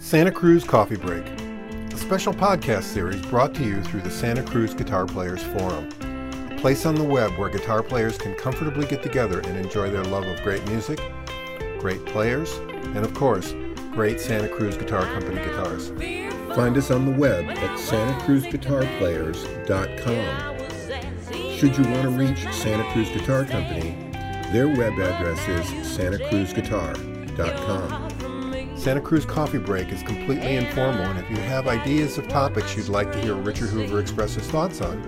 Santa Cruz Coffee Break, a special podcast series brought to you through the Santa Cruz Guitar Players Forum, a place on the web where guitar players can comfortably get together and enjoy their love of great music, great players, and of course, great Santa Cruz Guitar Company guitars. Find us on the web at santacruzguitarplayers.com. Should you want to reach Santa Cruz Guitar Company, their web address is santacruzguitar.com. Santa Cruz Coffee Break is completely informal, and if you have ideas of topics you'd like to hear Richard Hoover express his thoughts on,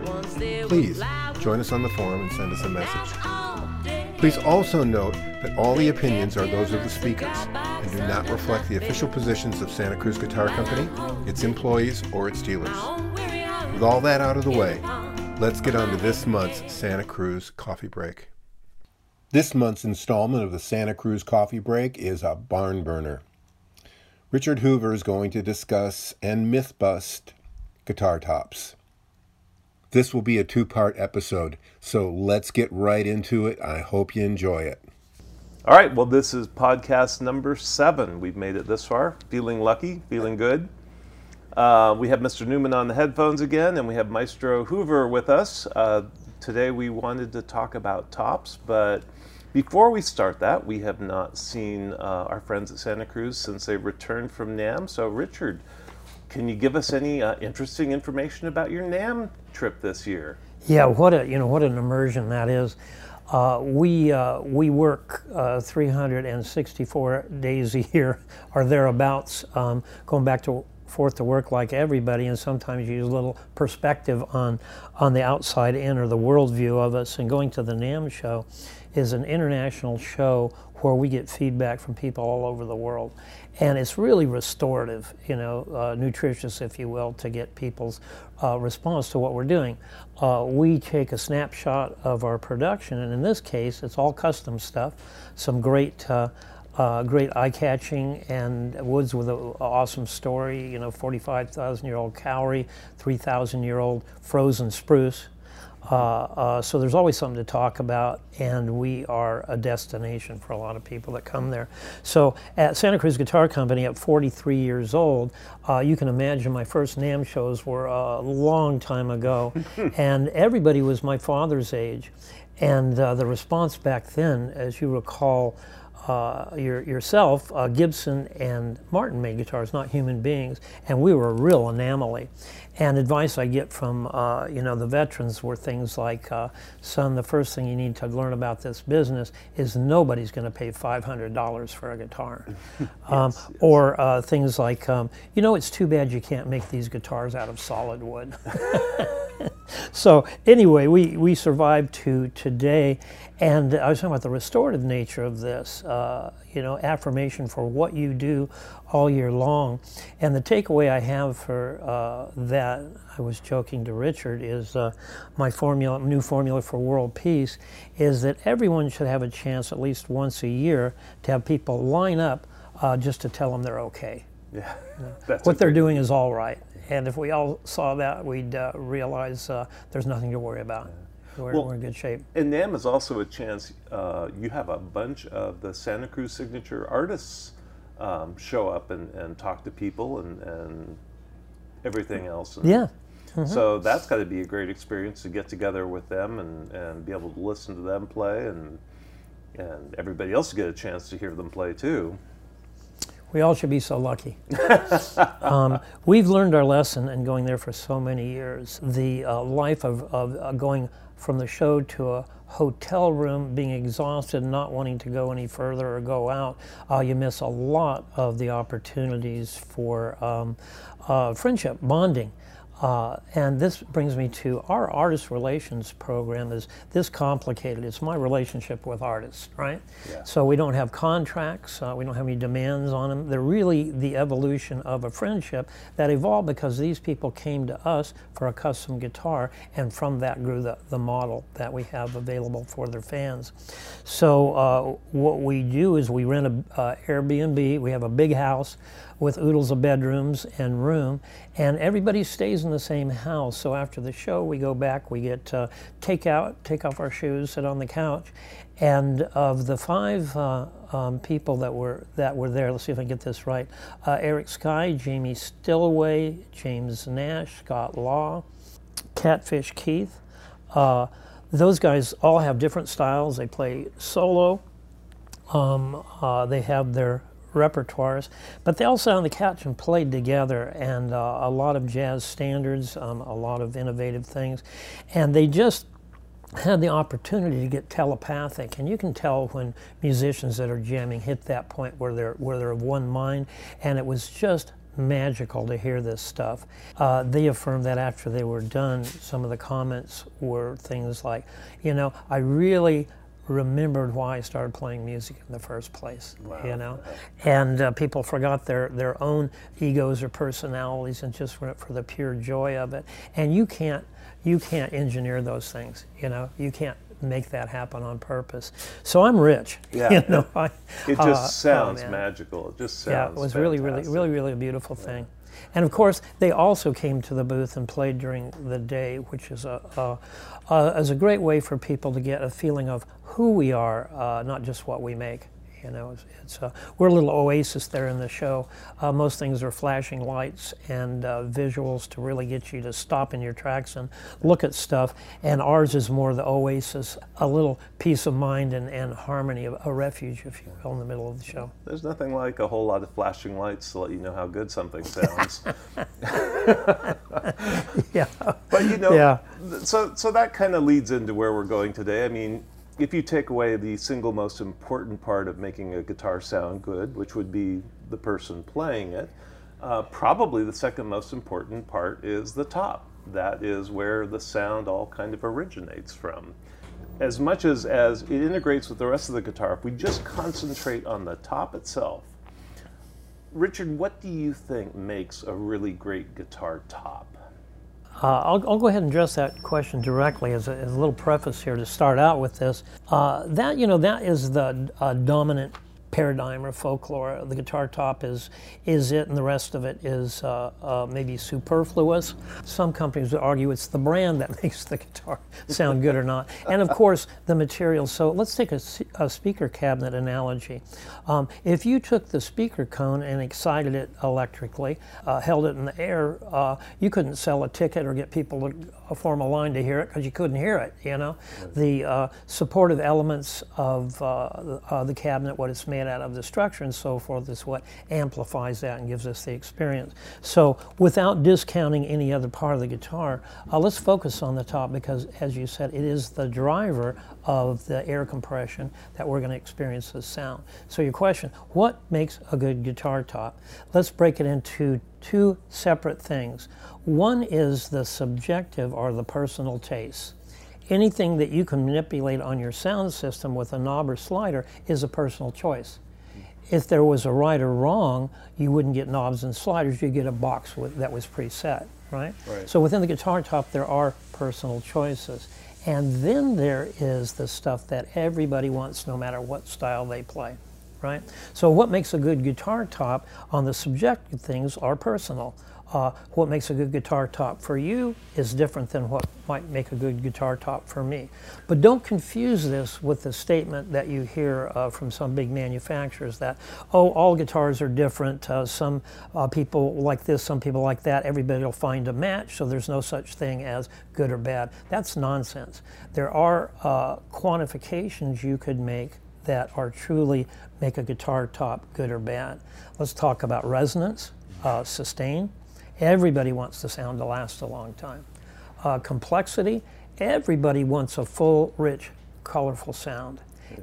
please join us on the forum and send us a message. Please also note that all the opinions are those of the speakers and do not reflect the official positions of Santa Cruz Guitar Company, its employees, or its dealers. With all that out of the way, let's get on to this month's Santa Cruz Coffee Break. This month's installment of the Santa Cruz Coffee Break is a barn burner. Richard Hoover is going to discuss and myth bust guitar tops. This will be a two part episode, so let's get right into it. I hope you enjoy it. All right, well, this is podcast number seven. We've made it this far. Feeling lucky, feeling good. Uh, we have Mr. Newman on the headphones again, and we have Maestro Hoover with us. Uh, today we wanted to talk about tops, but before we start that, we have not seen uh, our friends at Santa Cruz since they returned from NAMM. So, Richard, can you give us any uh, interesting information about your NAMM trip this year? Yeah, what a you know what an immersion that is. Uh, we uh, we work uh, 364 days a year or thereabouts, um, going back to forth to work like everybody, and sometimes use a little perspective on on the outside in or the worldview of us. And going to the NAMM show is an international show where we get feedback from people all over the world. And it's really restorative, you know, uh, nutritious, if you will, to get people's uh, response to what we're doing. Uh, we take a snapshot of our production, and in this case, it's all custom stuff, some great. Uh, uh, great eye-catching and woods with an awesome story. You know, 45,000-year-old kauri, 3,000-year-old frozen spruce. Uh, uh, so there's always something to talk about, and we are a destination for a lot of people that come there. So at Santa Cruz Guitar Company, at 43 years old, uh, you can imagine my first NAMM shows were a long time ago, and everybody was my father's age. And uh, the response back then, as you recall, uh, your, yourself, uh, Gibson and Martin made guitars, not human beings, and we were a real anomaly. And advice I get from uh, you know the veterans were things like, uh, "Son, the first thing you need to learn about this business is nobody's going to pay five hundred dollars for a guitar," yes, um, yes. or uh, things like, um, "You know, it's too bad you can't make these guitars out of solid wood." so anyway, we, we survived to today, and I was talking about the restorative nature of this, uh, you know, affirmation for what you do all year long. And the takeaway I have for uh, that, I was joking to Richard, is uh, my formula, new formula for world peace, is that everyone should have a chance at least once a year to have people line up uh, just to tell them they're okay. Yeah, what they're doing is all right. And if we all saw that, we'd uh, realize uh, there's nothing to worry about. We're, well, we're, in good shape. And NAMM is also a chance. Uh, you have a bunch of the Santa Cruz signature artists um, show up and, and talk to people and, and everything else. And yeah. Mm-hmm. So that's got to be a great experience to get together with them and, and be able to listen to them play and and everybody else get a chance to hear them play too. We all should be so lucky. um, we've learned our lesson and going there for so many years. The uh, life of, of uh, going from the show to a hotel room, being exhausted, not wanting to go any further or go out, uh, you miss a lot of the opportunities for um, uh, friendship, bonding. Uh, and this brings me to our artist relations program is this complicated. It's my relationship with artists, right? Yeah. So we don't have contracts, uh, we don't have any demands on them. They're really the evolution of a friendship that evolved because these people came to us for a custom guitar, and from that grew the, the model that we have available for their fans. So uh, what we do is we rent an uh, Airbnb. We have a big house with oodles of bedrooms and room, and everybody stays in the same house. So after the show, we go back, we get uh, take out, take off our shoes, sit on the couch, and of the five uh, um, people that were that were there, let's see if I get this right: uh, Eric Skye, Jamie Stillway, James Nash, Scott Law, Catfish Keith. Uh, those guys all have different styles. They play solo. Um, uh, they have their repertoires, but they all sat on the couch and played together, and uh, a lot of jazz standards, um, a lot of innovative things, and they just had the opportunity to get telepathic, and you can tell when musicians that are jamming hit that point where they're where they're of one mind, and it was just magical to hear this stuff. Uh, they affirmed that after they were done, some of the comments were things like, you know, I really remembered why I started playing music in the first place. Wow. You know, and uh, people forgot their their own egos or personalities and just went for the pure joy of it. And you can't you can't engineer those things. You know, you can't make that happen on purpose. So I'm rich. Yeah. You know, I, it just uh, oh, sounds oh, magical. It just sounds. Yeah, it was fantastic. really, really, really, really a beautiful yeah. thing. And of course, they also came to the booth and played during the day, which is a, a, a, is a great way for people to get a feeling of who we are, uh, not just what we make. You know, it's, it's uh, we're a little oasis there in the show. Uh, most things are flashing lights and uh, visuals to really get you to stop in your tracks and look at stuff. And ours is more the oasis, a little peace of mind and, and harmony, a refuge, if you will, in the middle of the show. There's nothing like a whole lot of flashing lights to let you know how good something sounds. yeah. But you know, yeah. so so that kind of leads into where we're going today. I mean, if you take away the single most important part of making a guitar sound good, which would be the person playing it, uh, probably the second most important part is the top. That is where the sound all kind of originates from. As much as, as it integrates with the rest of the guitar, if we just concentrate on the top itself, Richard, what do you think makes a really great guitar top? Uh, I'll, I'll, go ahead and address that question directly as a, as a little preface here to start out with this. Uh, that you know that is the uh, dominant paradigm or folklore. The guitar top is is it, and the rest of it is uh, uh, maybe superfluous. Some companies would argue it's the brand that makes the guitar sound good or not, and of course the materials. So let's take a, a speaker cabinet analogy. Um, if you took the speaker cone and excited it electrically, uh, held it in the air, uh, you couldn't sell a ticket or get people to form a line to hear it because you couldn't hear it. You know, the uh, supportive elements of the cabinet, what it's made out of the structure and so forth is what amplifies that and gives us the experience. So without discounting any other part of the guitar, uh, let's focus on the top because as you said, it is the driver of the air compression that we're going to experience this sound. So your question, what makes a good guitar top? Let's break it into two separate things. One is the subjective or the personal taste anything that you can manipulate on your sound system with a knob or slider is a personal choice. If there was a right or wrong, you wouldn't get knobs and sliders, you'd get a box with, that was preset, right? right? So within the guitar top, there are personal choices. And then there is the stuff that everybody wants no matter what style they play, right? So what makes a good guitar top on the subjective things are personal uh, what makes a good guitar top for you is different than what might make a good guitar top for me. But don't confuse this with the statement that you hear uh, from some big manufacturers that, oh, all guitars are different. Uh, some uh, people like this, some people like that. Everybody will find a match, so there's no such thing as good or bad. That's nonsense. There are uh, quantifications you could make that are truly make a guitar top good or bad. Let's talk about resonance, uh, sustain, Everybody wants the sound to last a long time. Uh, complexity, everybody wants a full, rich, colorful sound.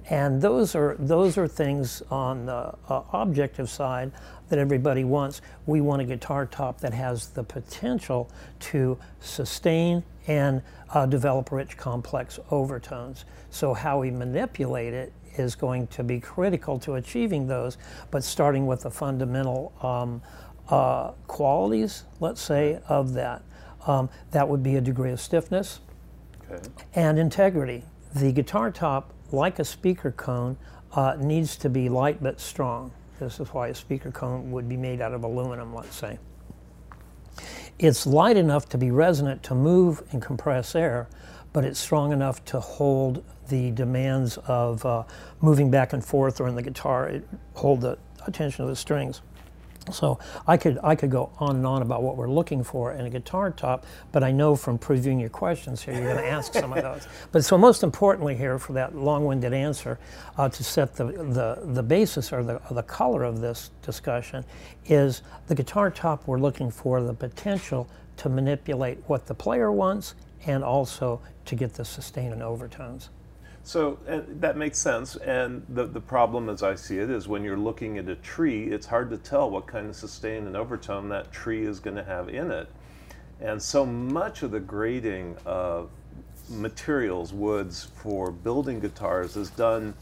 And those are, those are things on the uh, objective side that everybody wants. We want a guitar top that has the potential to sustain and uh, develop rich, complex overtones. So, how we manipulate it is going to be critical to achieving those, but starting with the fundamental um, uh, qualities, let's say, of that. Um, that would be a degree of stiffness okay. and integrity. The guitar top, like a speaker cone, uh, needs to be light but strong. This is why a speaker cone would be made out of aluminum, let's say. It's light enough to be resonant to move and compress air, but it's strong enough to hold the demands of uh, moving back and forth or in the guitar, it hold the attention of the strings. So I could I could go on and on about what we're looking for in a guitar top, but I know from previewing your questions here, you're going to ask some of those. But so most importantly here, for that long-winded answer, uh, to set the, the the basis or the or the color of this discussion, is the guitar top we're looking for the potential to manipulate what the player wants and also to get the sustain and overtones. So uh, that makes sense. And the, the problem, as I see it, is when you're looking at a tree, it's hard to tell what kind of sustain and overtone that tree is going to have in it. And so much of the grading of materials, woods, for building guitars is done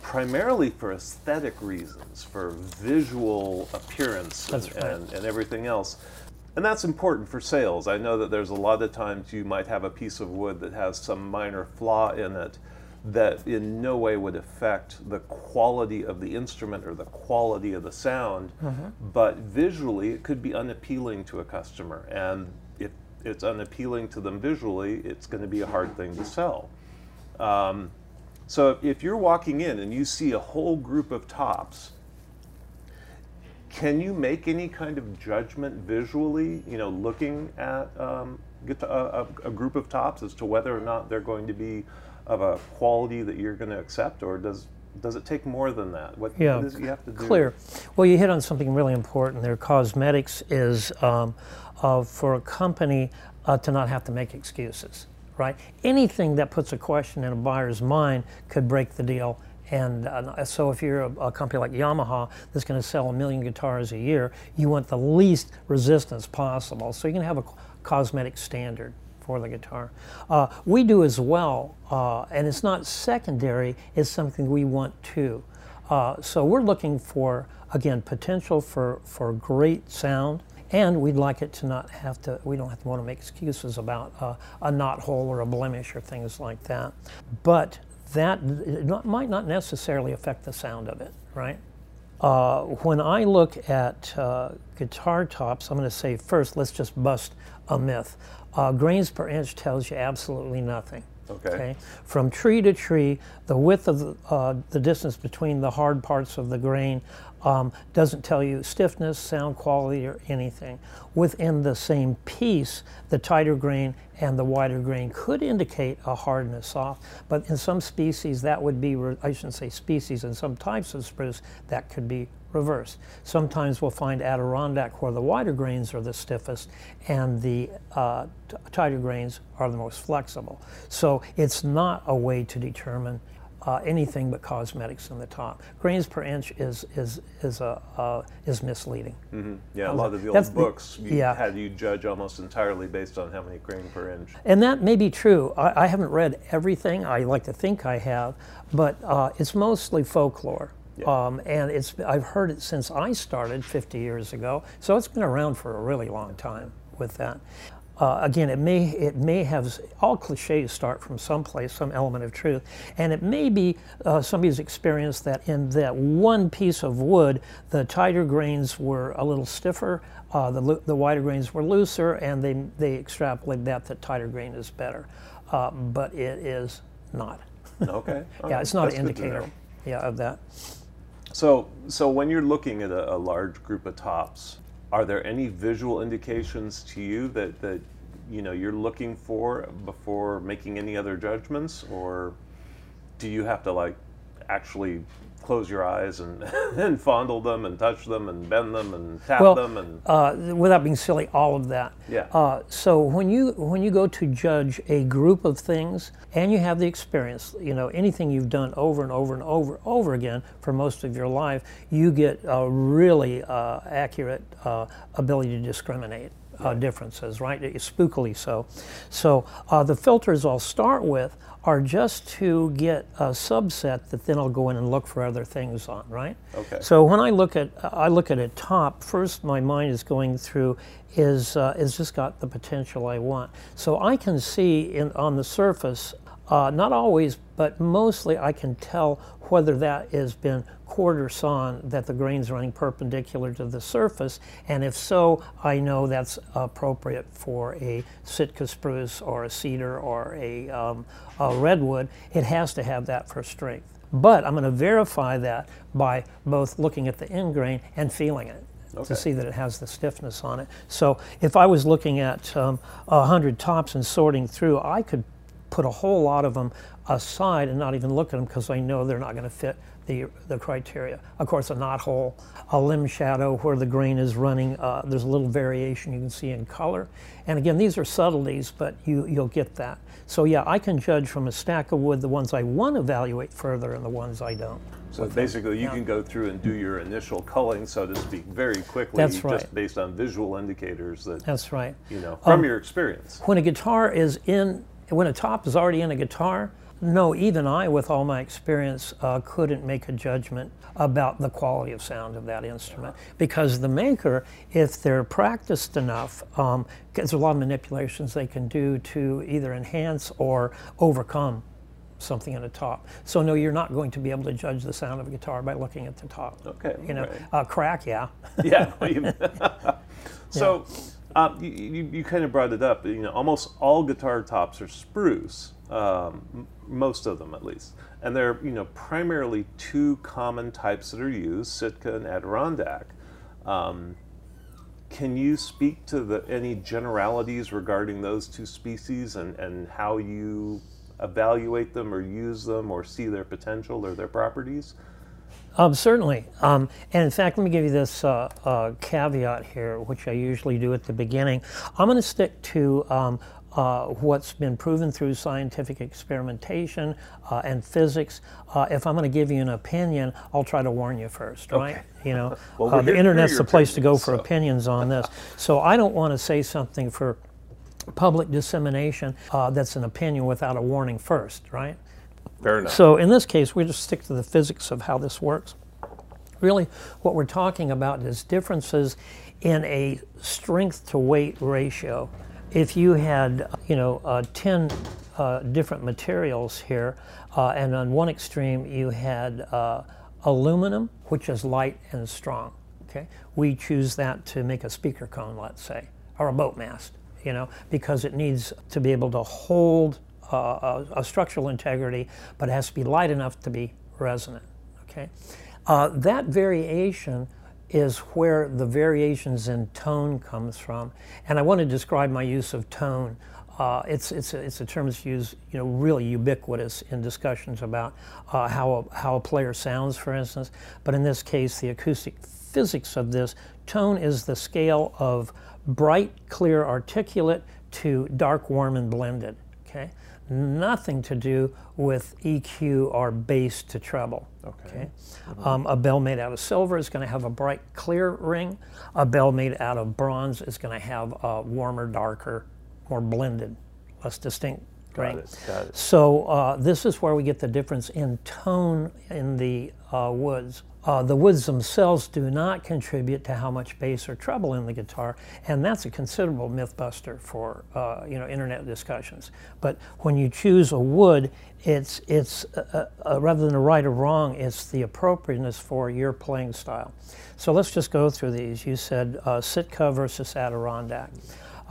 primarily for aesthetic reasons, for visual appearance and, right. and, and everything else. And that's important for sales. I know that there's a lot of times you might have a piece of wood that has some minor flaw in it that in no way would affect the quality of the instrument or the quality of the sound, mm-hmm. but visually it could be unappealing to a customer. And if it's unappealing to them visually, it's going to be a hard thing to sell. Um, so if you're walking in and you see a whole group of tops, can you make any kind of judgment visually, you know, looking at um, a, a, group of tops as to whether or not they're going to be of a quality that you're going to accept, or does does it take more than that? What, yeah, what is you have to do? Clear. Well, you hit on something really important there. Cosmetics is um, uh, for a company uh, to not have to make excuses, right? Anything that puts a question in a buyer's mind could break the deal. And uh, so, if you're a, a, company like Yamaha that's going to sell a million guitars a year, you want the least resistance possible. So, you can have a cosmetic standard for the guitar. Uh, we do as well, uh, and it's not secondary, it's something we want too. Uh, so we're looking for, again, potential for, for great sound, and we'd like it to not have to, we don't have to want to make excuses about uh, a knot hole or a blemish or things like that. But that not, might not necessarily affect the sound of it, right? Uh, when I look at uh, guitar tops, I'm going to say first, let's just bust a myth. Uh, grains per inch tells you absolutely nothing. Okay. okay. From tree to tree, the width of the, uh, the distance between the hard parts of the grain um, doesn't tell you stiffness, sound quality, or anything. Within the same piece, the tighter grain and the wider grain could indicate a hardness soft, but in some species that would be, I shouldn't say species, in some types of spruce that could be reversed. Sometimes we'll find Adirondack where the wider grains are the stiffest and the uh, tighter grains are the most flexible. So it's not a way to determine uh, anything but cosmetics in the top. Grains per inch is is is a uh, is misleading. Mm-hmm. Yeah, a lot of the old books the, yeah. had you judge almost entirely based on how many grain per inch. And that may be true. I, I haven't read everything. I like to think I have, but uh, it's mostly folklore. Yeah. Um, and it's I've heard it since I started 50 years ago, so it's been around for a really long time with that. Uh, again, it may it may have all cliches start from someplace, some element of truth, and it may be uh, somebody's experience that in that one piece of wood, the tighter grains were a little stiffer, uh, the the wider grains were looser, and they they extrapolate that the tighter grain is better, uh, but it is not. Okay. yeah, it's not That's an indicator. Yeah, of that. So, so when you're looking at a, a, large group of tops, are there any visual indications to you that, that you know you're looking for before making any other judgments, or do you have to like actually close your eyes and, and fondle them and touch them and bend them and tap well, them and uh, without being silly, all of that. Yeah. Uh, so when you when you go to judge a group of things and you have the experience, you know anything you've done over and over and over over again for most of your life, you get a really uh, accurate uh, ability to discriminate. Uh, differences, right? Spookily so. So uh, the filters I'll start with are just to get a subset that then I'll go in and look for other things on, right? Okay. So when I look at I look at a top, first my mind is going through is uh, is just got the potential I want. So I can see in on the surface Uh, not always, but mostly I can tell whether that has been quarter sawn, that the grain's running perpendicular to the surface, and if so, I know that's appropriate for a Sitka spruce or a cedar or a, um, a redwood. It has to have that for strength. But I'm going to verify that by both looking at the end grain and feeling it. Okay. to see that it has the stiffness on it. So if I was looking at um, 100 tops and sorting through, I could put a whole lot of them aside and not even look at them because I know they're not going to fit the, the criteria. Of course, a knot hole, a limb shadow where the grain is running, uh, there's a little variation you can see in color. And again, these are subtleties, but you, you'll get that. So yeah, I can judge from a stack of wood the ones I want to evaluate further and the ones I don't. So basically, you yeah. can go through and do your initial culling, so to speak, very quickly, That's right. just based on visual indicators that. That's right. You know, from um, your experience. When a guitar is in, when a top is already in a guitar, no, even I, with all my experience, uh, couldn't make a judgment about the quality of sound of that instrument because the maker, if they're practiced enough, um, there's a lot of manipulations they can do to either enhance or overcome something in a top. So no, you're not going to be able to judge the sound of a guitar by looking at the top. Okay. You know, right. uh, crack, yeah. yeah. so. Yeah. Uh, you, you, you, kind of brought it up. You know, almost all guitar tops are spruce um, most of them at least. And there are you know primarily two common types that are used: Sitka and Adirondack. Um, can you speak to the, any generalities regarding those two species and, and how you evaluate them or use them or see their potential or their properties? Um, certainly. Um, and in fact, let me give you this uh, uh, caveat here, which I usually do at the beginning. I'm going to stick to um, uh, what's been proven through scientific experimentation uh, and physics. Uh, if I'm going to give you an opinion, I'll try to warn you first, right? Okay. You know, well, uh, the internet's the place to go for so. opinions on this. so I don't want to say something for public dissemination uh, that's an opinion without a warning first, right? Fair enough. So in this case, we just stick to the physics of how this works. Really, what we're talking about is differences in a strength to weight ratio if you had, you know, uh, 10 uh, different materials here, uh, and on one extreme you had uh, aluminum, which is light and strong, okay? We choose that to make a speaker cone, let's say, or a boat mast, you know, because it needs to be able to hold uh, a, a, structural integrity, but it has to be light enough to be resonant, okay? Uh, that variation is where the variations in tone comes from. And I want to describe my use of tone. Uh, it's, it's, a, it's a term that's used, you know, really ubiquitous in discussions about uh, how, a, how a player sounds, for instance. But in this case, the acoustic physics of this, tone is the scale of bright, clear, articulate to dark, warm, and blended, okay? Nothing to do with EQ or bass to treble. Okay. okay? Um, a bell made out of silver is going to have a bright, clear ring. A bell made out of bronze is going to have a warmer, darker, more blended, less distinct ring. Got it. Got it. So uh, this is where we get the difference in tone in the uh, woods. Uh, the woods themselves do not contribute to how much bass or treble in the guitar, and that's a considerable myth buster for uh, you know internet discussions. But when you choose a wood, it's it's uh, uh, rather than a right or wrong, it's the appropriateness for your playing style. So let's just go through these. You said uh, Sitka versus Adirondack.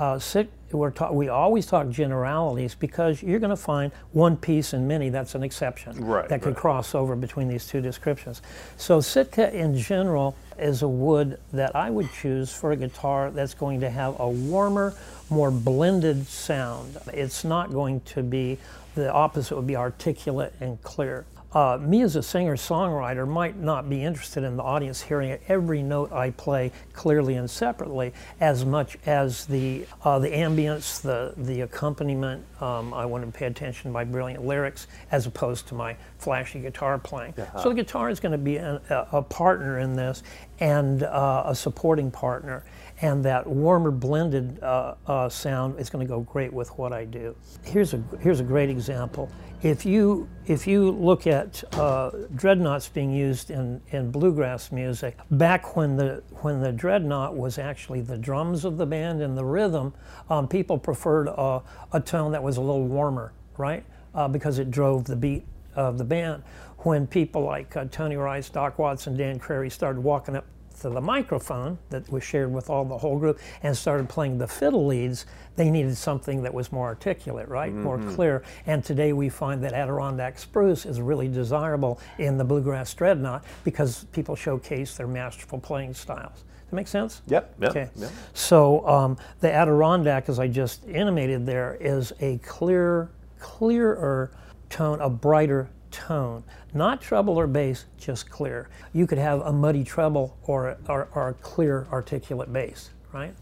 Uh, sit, ta- we always talk generalities because you're going to find one piece in many that's an exception right, that could right. cross over between these two descriptions. So Sitka in general is a wood that I would choose for a guitar that's going to have a warmer, more blended sound. It's not going to be the opposite would be articulate and clear uh, me as a singer songwriter might not be interested in the audience hearing every note I play clearly and separately as much as the uh, the ambience, the the accompaniment. Um, I want to pay attention to my brilliant lyrics as opposed to my flashy guitar playing. Uh-huh. So the guitar is going to be a, a partner in this and uh, a supporting partner and that warmer blended uh, uh, sound is going to go great with what I do. Here's a here's a great example. If you if you look at uh, dreadnoughts being used in, in bluegrass music, back when the when the dreadnought was actually the drums of the band and the rhythm, um, people preferred a, a tone that was a little warmer, right? uh, because it drove the beat of the band. When people like uh, Tony Rice, Doc Watson, Dan Crary started walking up to the microphone that was shared with all the whole group and started playing the fiddle leads, they needed something that was more articulate, right? Mm-hmm. More clear. And today we find that Adirondack spruce is really desirable in the bluegrass dreadnought because people showcase their masterful playing styles. Does that make sense? Yep. yep okay. Yep. So um, the Adirondack, as I just intimated there, is a clear, clearer tone, a brighter tone. Not treble or bass, just clear. You could have a muddy treble or, or, or a clear articulate bass, right?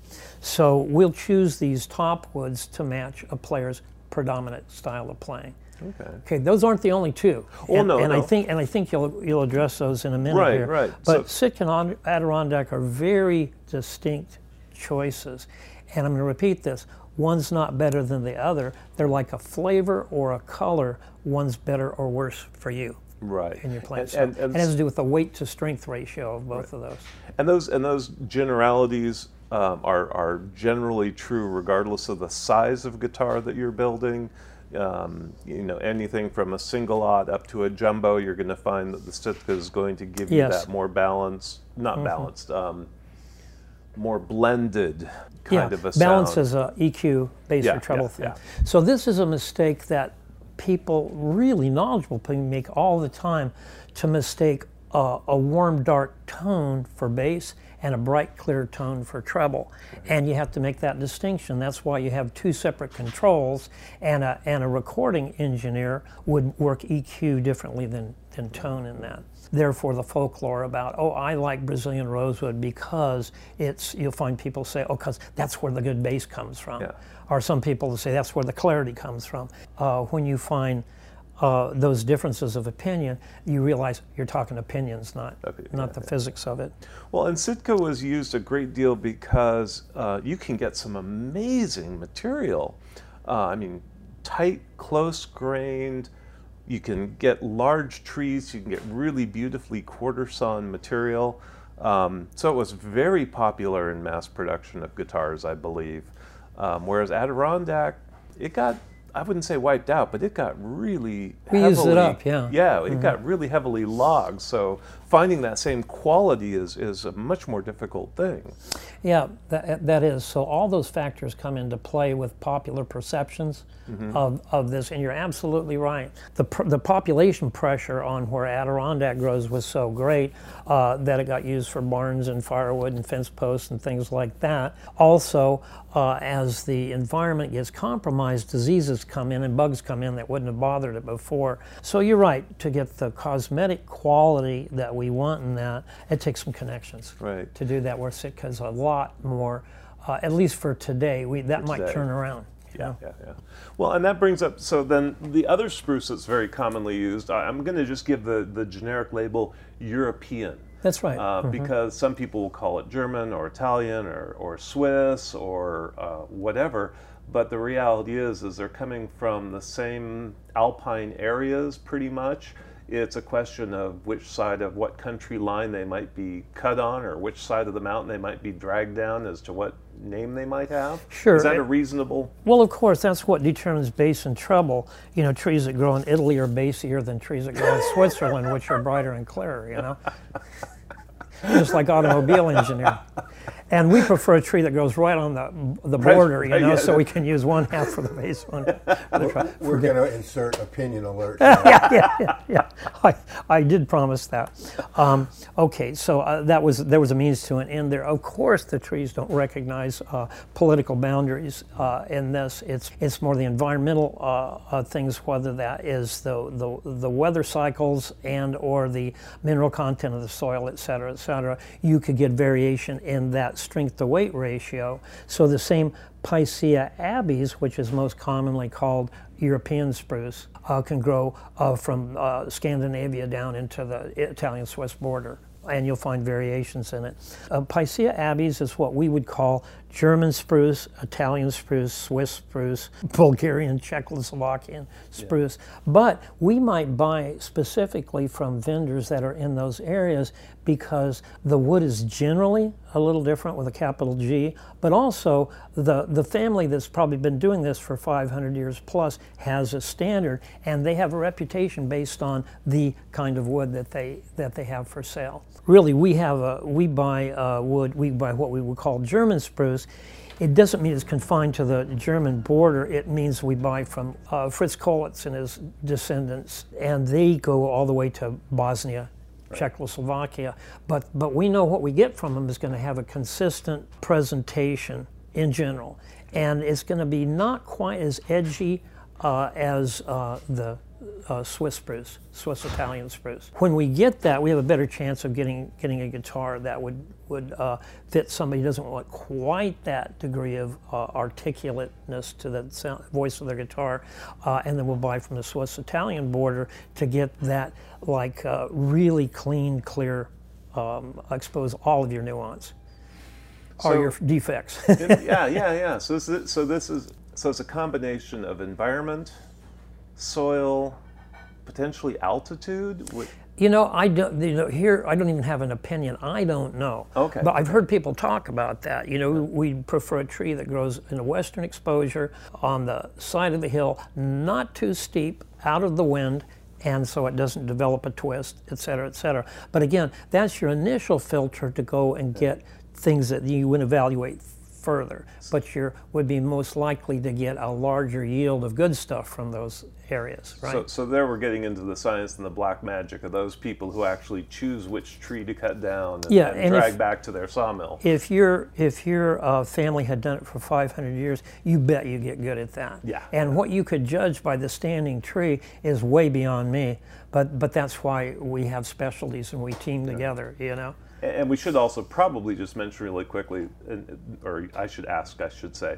So we'll choose these top woods to match a player's predominant style of playing. Okay. Okay, those aren't the only two. Well, and, no, and no. I think and I think you'll you'll address those in a minute Right, here. right. But So- Sitka and Adirondack are very distinct choices, and I'm going to repeat this: one's not better than the other. They're like a flavor or a color. One's better or worse for you Right. in your plant. And, and, and, it has to do with the weight to strength ratio of both of those. and those and those generalities um, are are generally true regardless of the size of guitar that you're building. Um, you know, anything from a single aught up to a jumbo, you're going to find that the Sitka is going to give you Yes. Mm-hmm. that more balanced, not balanced, um, more blended kind yeah, of a balance sound. is a EQ bass Yeah, or treble yeah, thing. yeah. So this is a mistake that people, really knowledgeable people, make all the time to mistake a warm dark tone for bass and a bright clear tone for treble, and you have to make that distinction. That's why you have two separate controls, and a and a recording engineer would work EQ differently than than tone in that therefore the folklore about oh i like brazilian rosewood because it's you'll find people say oh because that's where the good bass comes from Yeah. or some people say that's where the clarity comes from uh, when you find uh, those differences of opinion you realize you're talking opinions not Okay, not yeah, the physics of it Well, and Sitka was used a great deal because uh, you can get some amazing material. Uh, I mean, tight, close grained. You can get large trees. You can get really beautifully quarter sawn material. Um, so it was very popular in mass production of guitars, I believe. Um, whereas Adirondack, it got. I wouldn't say wiped out, but it got really We heavily, used it up, yeah. Yeah, it got really heavily logged. So finding that same quality is, is a much more difficult thing. Yeah, that, that is. So all those factors come into play with popular perceptions of, of this, and you're absolutely right. The, pr- the population pressure on where Adirondack grows was so great uh, that it got used for barns and firewood and fence posts and things like that. Also, uh, as the environment gets compromised, diseases come in and bugs come in that wouldn't have bothered it before. So you're right, to get the cosmetic quality that we want in that, it takes some connections Right. to do that where Sitka's a lot more, uh, at least for today, we, that might today. turn around. Yeah, yeah, yeah. Well, and that brings up so then the other spruce that's very commonly used. I'm going to just give the, the generic label European. That's right. Uh, Because some people will call it German or Italian or, or Swiss or uh, whatever, but the reality is is they're coming from the same alpine areas pretty much. It's a question of which side of what country line they might be cut on, or which side of the mountain they might be dragged down as to what name they might have. Sure. Is that a reasonable? well, of course, that's what determines bass and treble. You know, trees that grow in Italy are basier than trees that grow in Switzerland, which are brighter and clearer, you know? Just like automobile engineering. And we prefer a tree that grows right on the, the border, you know, yeah. so we can use one half for the bass, one for the. We're going to insert opinion alert. yeah, yeah, yeah. I, I did promise that. Um, okay, so uh, that was there was a means to an end there. Of course, the trees don't recognize uh, political boundaries uh, in this. It's it's more the environmental uh, uh, things, whether that is the, the the weather cycles and or the mineral content of the soil, et cetera, et cetera. You could get variation in that strength to weight ratio. So the same Picea abies, which is most commonly called European spruce, uh, can grow uh, from uh, Scandinavia down into the Italian-Swiss border, and you'll find variations in it. Uh, Picea abies is what we would call German spruce, Italian spruce, Swiss spruce, Bulgarian, Czechoslovakian spruce. But we might buy specifically from vendors that are in those areas because the wood is generally a little different with a capital G, but also the, the family that's probably been doing this for 500 years plus has a standard and they have a reputation based on the kind of wood that they, that they have for sale really we have a we buy uh, wood we buy what we would call German spruce. It doesn't mean it's confined to the German border. It means we buy from uh, Fritz Kollwitz and his descendants, and they go all the way to Bosnia, right. Czechoslovakia. But but we know what we get from them is going to have a consistent presentation in general, and it's going to be not quite as edgy uh, as uh, the uh, Swiss spruce, Swiss Italian spruce. When we get that, we have a better chance of getting getting a guitar that would would uh, fit somebody who doesn't want quite that degree of uh, articulateness to the sound, voice of their guitar, uh, and then we'll buy from the Swiss Italian border to get that like uh, really clean, clear, um, expose all of your nuance so, or your defects. yeah, yeah, yeah. So this is, so this is so it's a combination of environment soil, potentially altitude? You know, I don't. You know, here I don't even have an opinion. I don't know. Okay. But I've heard people talk about that. You know, we prefer a tree that grows in a western exposure on the side of the hill, not too steep, out of the wind, and so it doesn't develop a twist, et cetera, et cetera. But again, that's your initial filter to go and get things that you would evaluate further, but you would be most likely to get a larger yield of good stuff from those areas, right? So, so there we're getting into the science and the black magic of those people who actually choose which tree to cut down and, yeah, and, and drag if, back to their sawmill. If your if your uh, family had done it for 500 years, you bet you get good at that. Yeah. And what you could judge by the standing tree is way beyond me, but but that's why we have specialties and we team yeah. together, you know. And we should also probably just mention really quickly, or I should ask, I should say,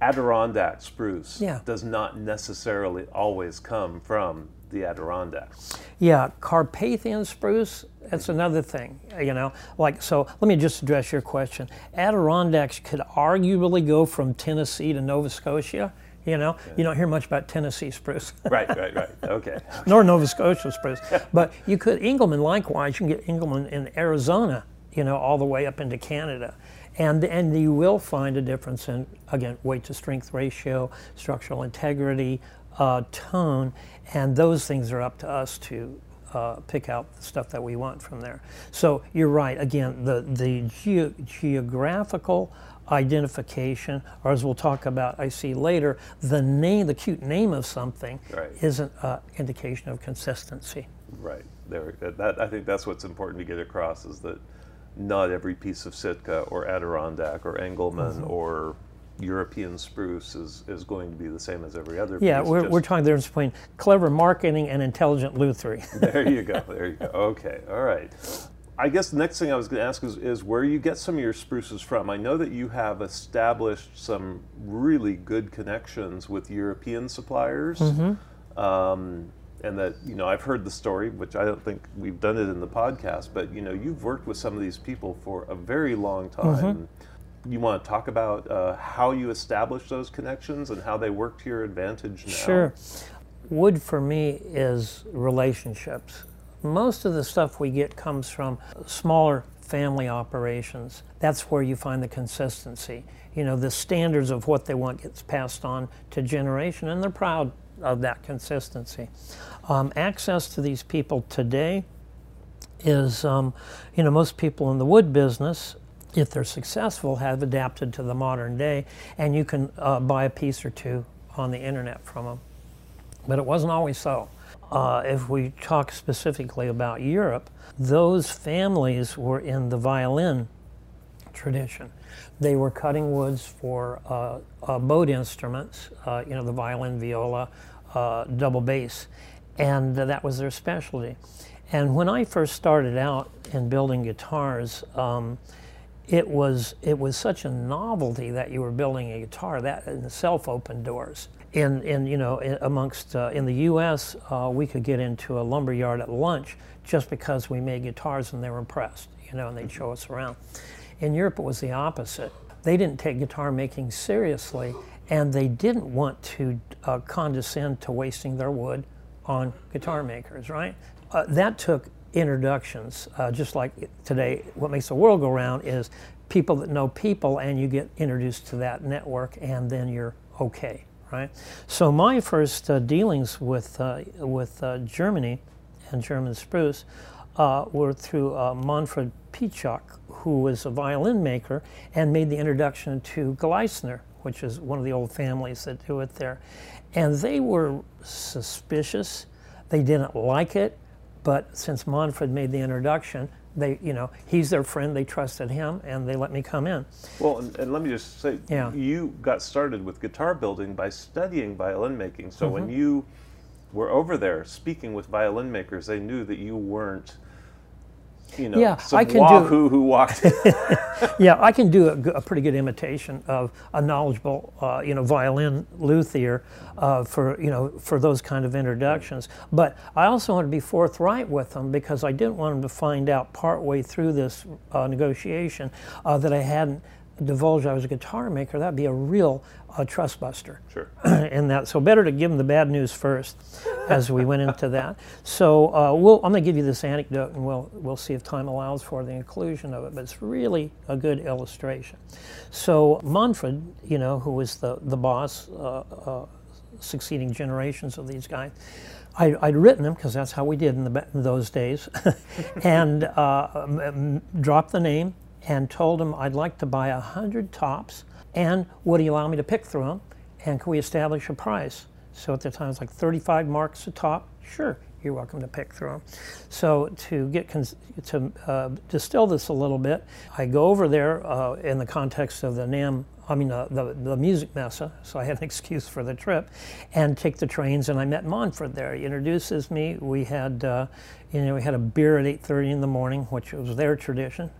Adirondack spruce yeah. does not necessarily always come from the Adirondacks. Yeah, Carpathian spruce, that's another thing, you know. Like, so let me just address your question. Adirondacks could arguably go from Tennessee to Nova Scotia. You know, yeah. you don't hear much about Tennessee spruce. right, right, right. Okay. Nor Nova Scotia spruce. but you could, Engelmann likewise, you can get Engelmann in Arizona, you know, all the way up into Canada. And, and you will find a difference in, again, weight to strength ratio, structural integrity, uh, tone, and those things are up to us to uh, pick out the stuff that we want from there. So you're right. Again, the the ge- geographical identification, or as we'll talk about, I see later, the name, the cute name of something, right. is an indication of consistency. Right. There. That I think that's what's important to get across is that not every piece of Sitka or Adirondack or Engelmann mm-hmm. or European spruce is, is going to be the same as every other piece. yeah, we're, we're talking there between clever marketing and intelligent lutherie. there you go. There you go. Okay. All right. I guess the next thing I was going to ask is, is where you get some of your spruces from. I know that you have established some really good connections with European suppliers. Mm-hmm. Um, and that you know I've heard the story, which I don't think we've done it in the podcast, but you know you've worked with some of these people for a very long time. Mm-hmm. You want to talk about uh, how you established those connections and how they work to your advantage now? Sure. Wood for me is relationships. Most of the stuff we get comes from smaller family operations. That's where you find the consistency. You know, the standards of what they want gets passed on to generation, and they're proud of that consistency. Um, access to these people today is, um, you know, most people in the wood business, if they're successful, have adapted to the modern day, and you can uh, buy a piece or two on the internet from them. But it wasn't always so. Uh, if we talk specifically about Europe, those families were in the violin tradition. They were cutting woods for uh, uh, bowed instruments, uh, you know, the violin, viola, uh, double bass, and that was their specialty. And when I first started out in building guitars, um, it was it was such a novelty that you were building a guitar that in itself opened doors in, in you know in, amongst uh, in the U.S. Uh, we could get into a lumber yard at lunch just because we made guitars and they were impressed, you know, and they'd show us around. In Europe, it was the opposite. they didn't take guitar making seriously, and they didn't want to uh, condescend to wasting their wood on guitar makers, right? Uh, that took introductions, uh, just like today, what makes the world go round is people that know people, and you get introduced to that network, and then you're okay, right? So my first uh, dealings with uh, with uh, Germany and German spruce uh, were through Manfred Piechok, who was a violin maker and made the introduction to Gleisner, which is one of the old families that do it there. And they were suspicious. They didn't like it, but since Manfred made the introduction, they, you know, he's their friend. They trusted him, and they let me come in. Well, and, and let me just say, Yeah. you got started with guitar building by studying violin making. So when Mm-hmm. you were over there speaking with violin makers, they knew that you weren't, you know, Yeah, I can do- wahoo who walked. Yeah, I can do a, a pretty good imitation of a knowledgeable, uh, you know, violin luthier uh, for you know for those kind of introductions. But I also want to be forthright with them because I didn't want them to find out partway through this uh, negotiation uh, that I hadn't divulged I was a guitar maker. That'd be a real uh, trust buster. Sure. and that so better to give them the bad news first as we went into that so uh, we'll, i'm going to give you this anecdote and we'll, we'll see if time allows for the inclusion of it but it's really a good illustration so manfred you know who was the, the boss uh, uh, succeeding generations of these guys I, I'd written them because that's how we did in, the, in those days, and uh, m- m- dropped the name and told him I'd like to buy a hundred tops, and would he allow me to pick through them, and can we establish a price? So at the time it was like 35 marks a top. Sure, you're welcome to pick through them. So to get to uh, distill this a little bit, I go over there uh, in the context of the NAMM I mean, uh, the, the Musikmesse, so I had an excuse for the trip, and take the trains. And I met Manfred there. He introduces me. We had, uh, you know, we had a beer at 8:30 in the morning, which was their tradition.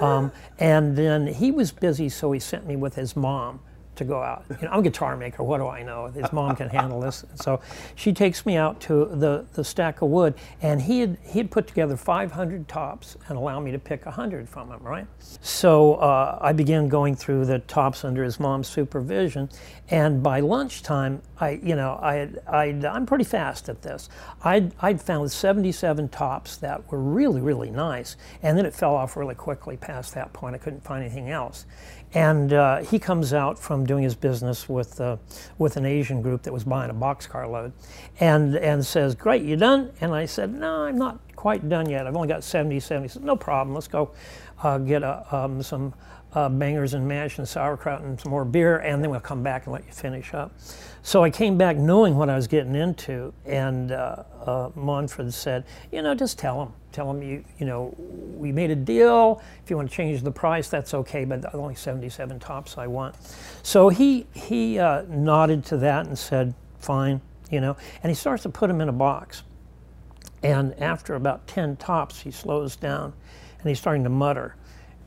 Um, and then he was busy, so he sent me with his mom to go out. You know, I'm a guitar maker. What do I know? His mom can handle this. So she takes me out to the, the stack of wood, and he had he had put together 500 tops and allowed me to pick 100 from them. Right. So uh, I began going through the tops under his mom's supervision, and by lunchtime, I, you know, I, I'd, I'm pretty fast at this. I'd I'd found 77 tops that were really really nice, and then it fell off really quickly past that point. I couldn't find anything else. And uh, he comes out from doing his business with uh, with an Asian group that was buying a boxcar load, and and says, "Great, you done?" And I said, "No, I'm not quite done yet. I've only got 77." He said, "No problem. Let's go uh, get uh, um, some uh, bangers and mash and sauerkraut and some more beer, and then we'll come back and let you finish up." So I came back knowing what I was getting into, and uh, uh, Manfred said, "You know, just tell him." Tell him you you know we made a deal. If you want to change the price, that's okay. But only 77 tops I want. So he he uh, nodded to that and said, "Fine," you know. And he starts to put them in a box. And after about 10 tops, he slows down, and he's starting to mutter.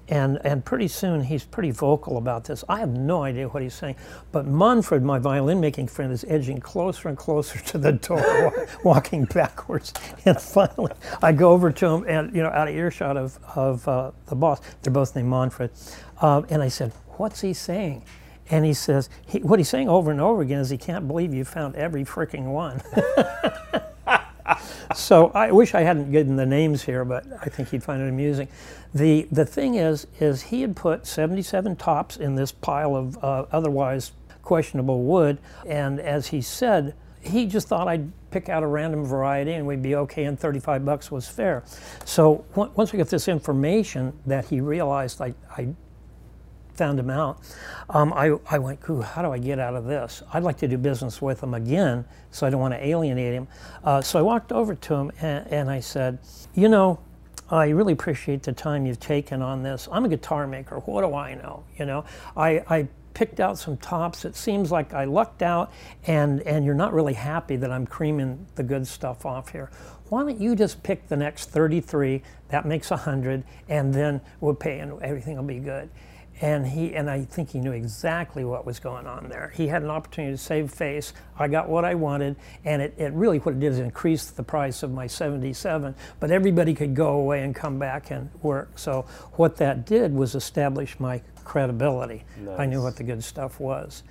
And, and pretty soon he's pretty vocal about this. I have no idea what he's saying. But Manfred, my violin making friend, is edging closer and closer to the door, walking backwards. And finally, I go over to him and, you know, out of earshot of, of uh, the boss. They're both named Manfred. Um, and I said, What's he saying? And he says, he, What he's saying over and over again is he can't believe you found every freaking one. so I wish I hadn't given the names here, but I think he'd find it amusing. The the thing is, is he had put 77 tops in this pile of uh, otherwise questionable wood, and as he said, he just thought I'd pick out a random variety and we'd be okay, and 35 bucks was fair. So on- once we got this information that he realized I, I found him out, um, I, I went, how do I get out of this? I'd like to do business with him again, so I don't want to alienate him. Uh, so I walked over to him and, and I said, you know, I really appreciate the time you've taken on this. I'm a guitar maker. What do I know? You know, I, I picked out some tops. It seems like I lucked out, and and you're not really happy that I'm creaming the good stuff off here. Why don't you just pick the next 33? That makes 100, and then we'll pay, and everything will be good. And he and I think he knew exactly what was going on there. He had an opportunity to save face. I got what I wanted, and it, it really what it did is increase the price of my 77. But everybody could go away and come back and work. So what that did was establish my credibility. Nice. I knew what the good stuff was,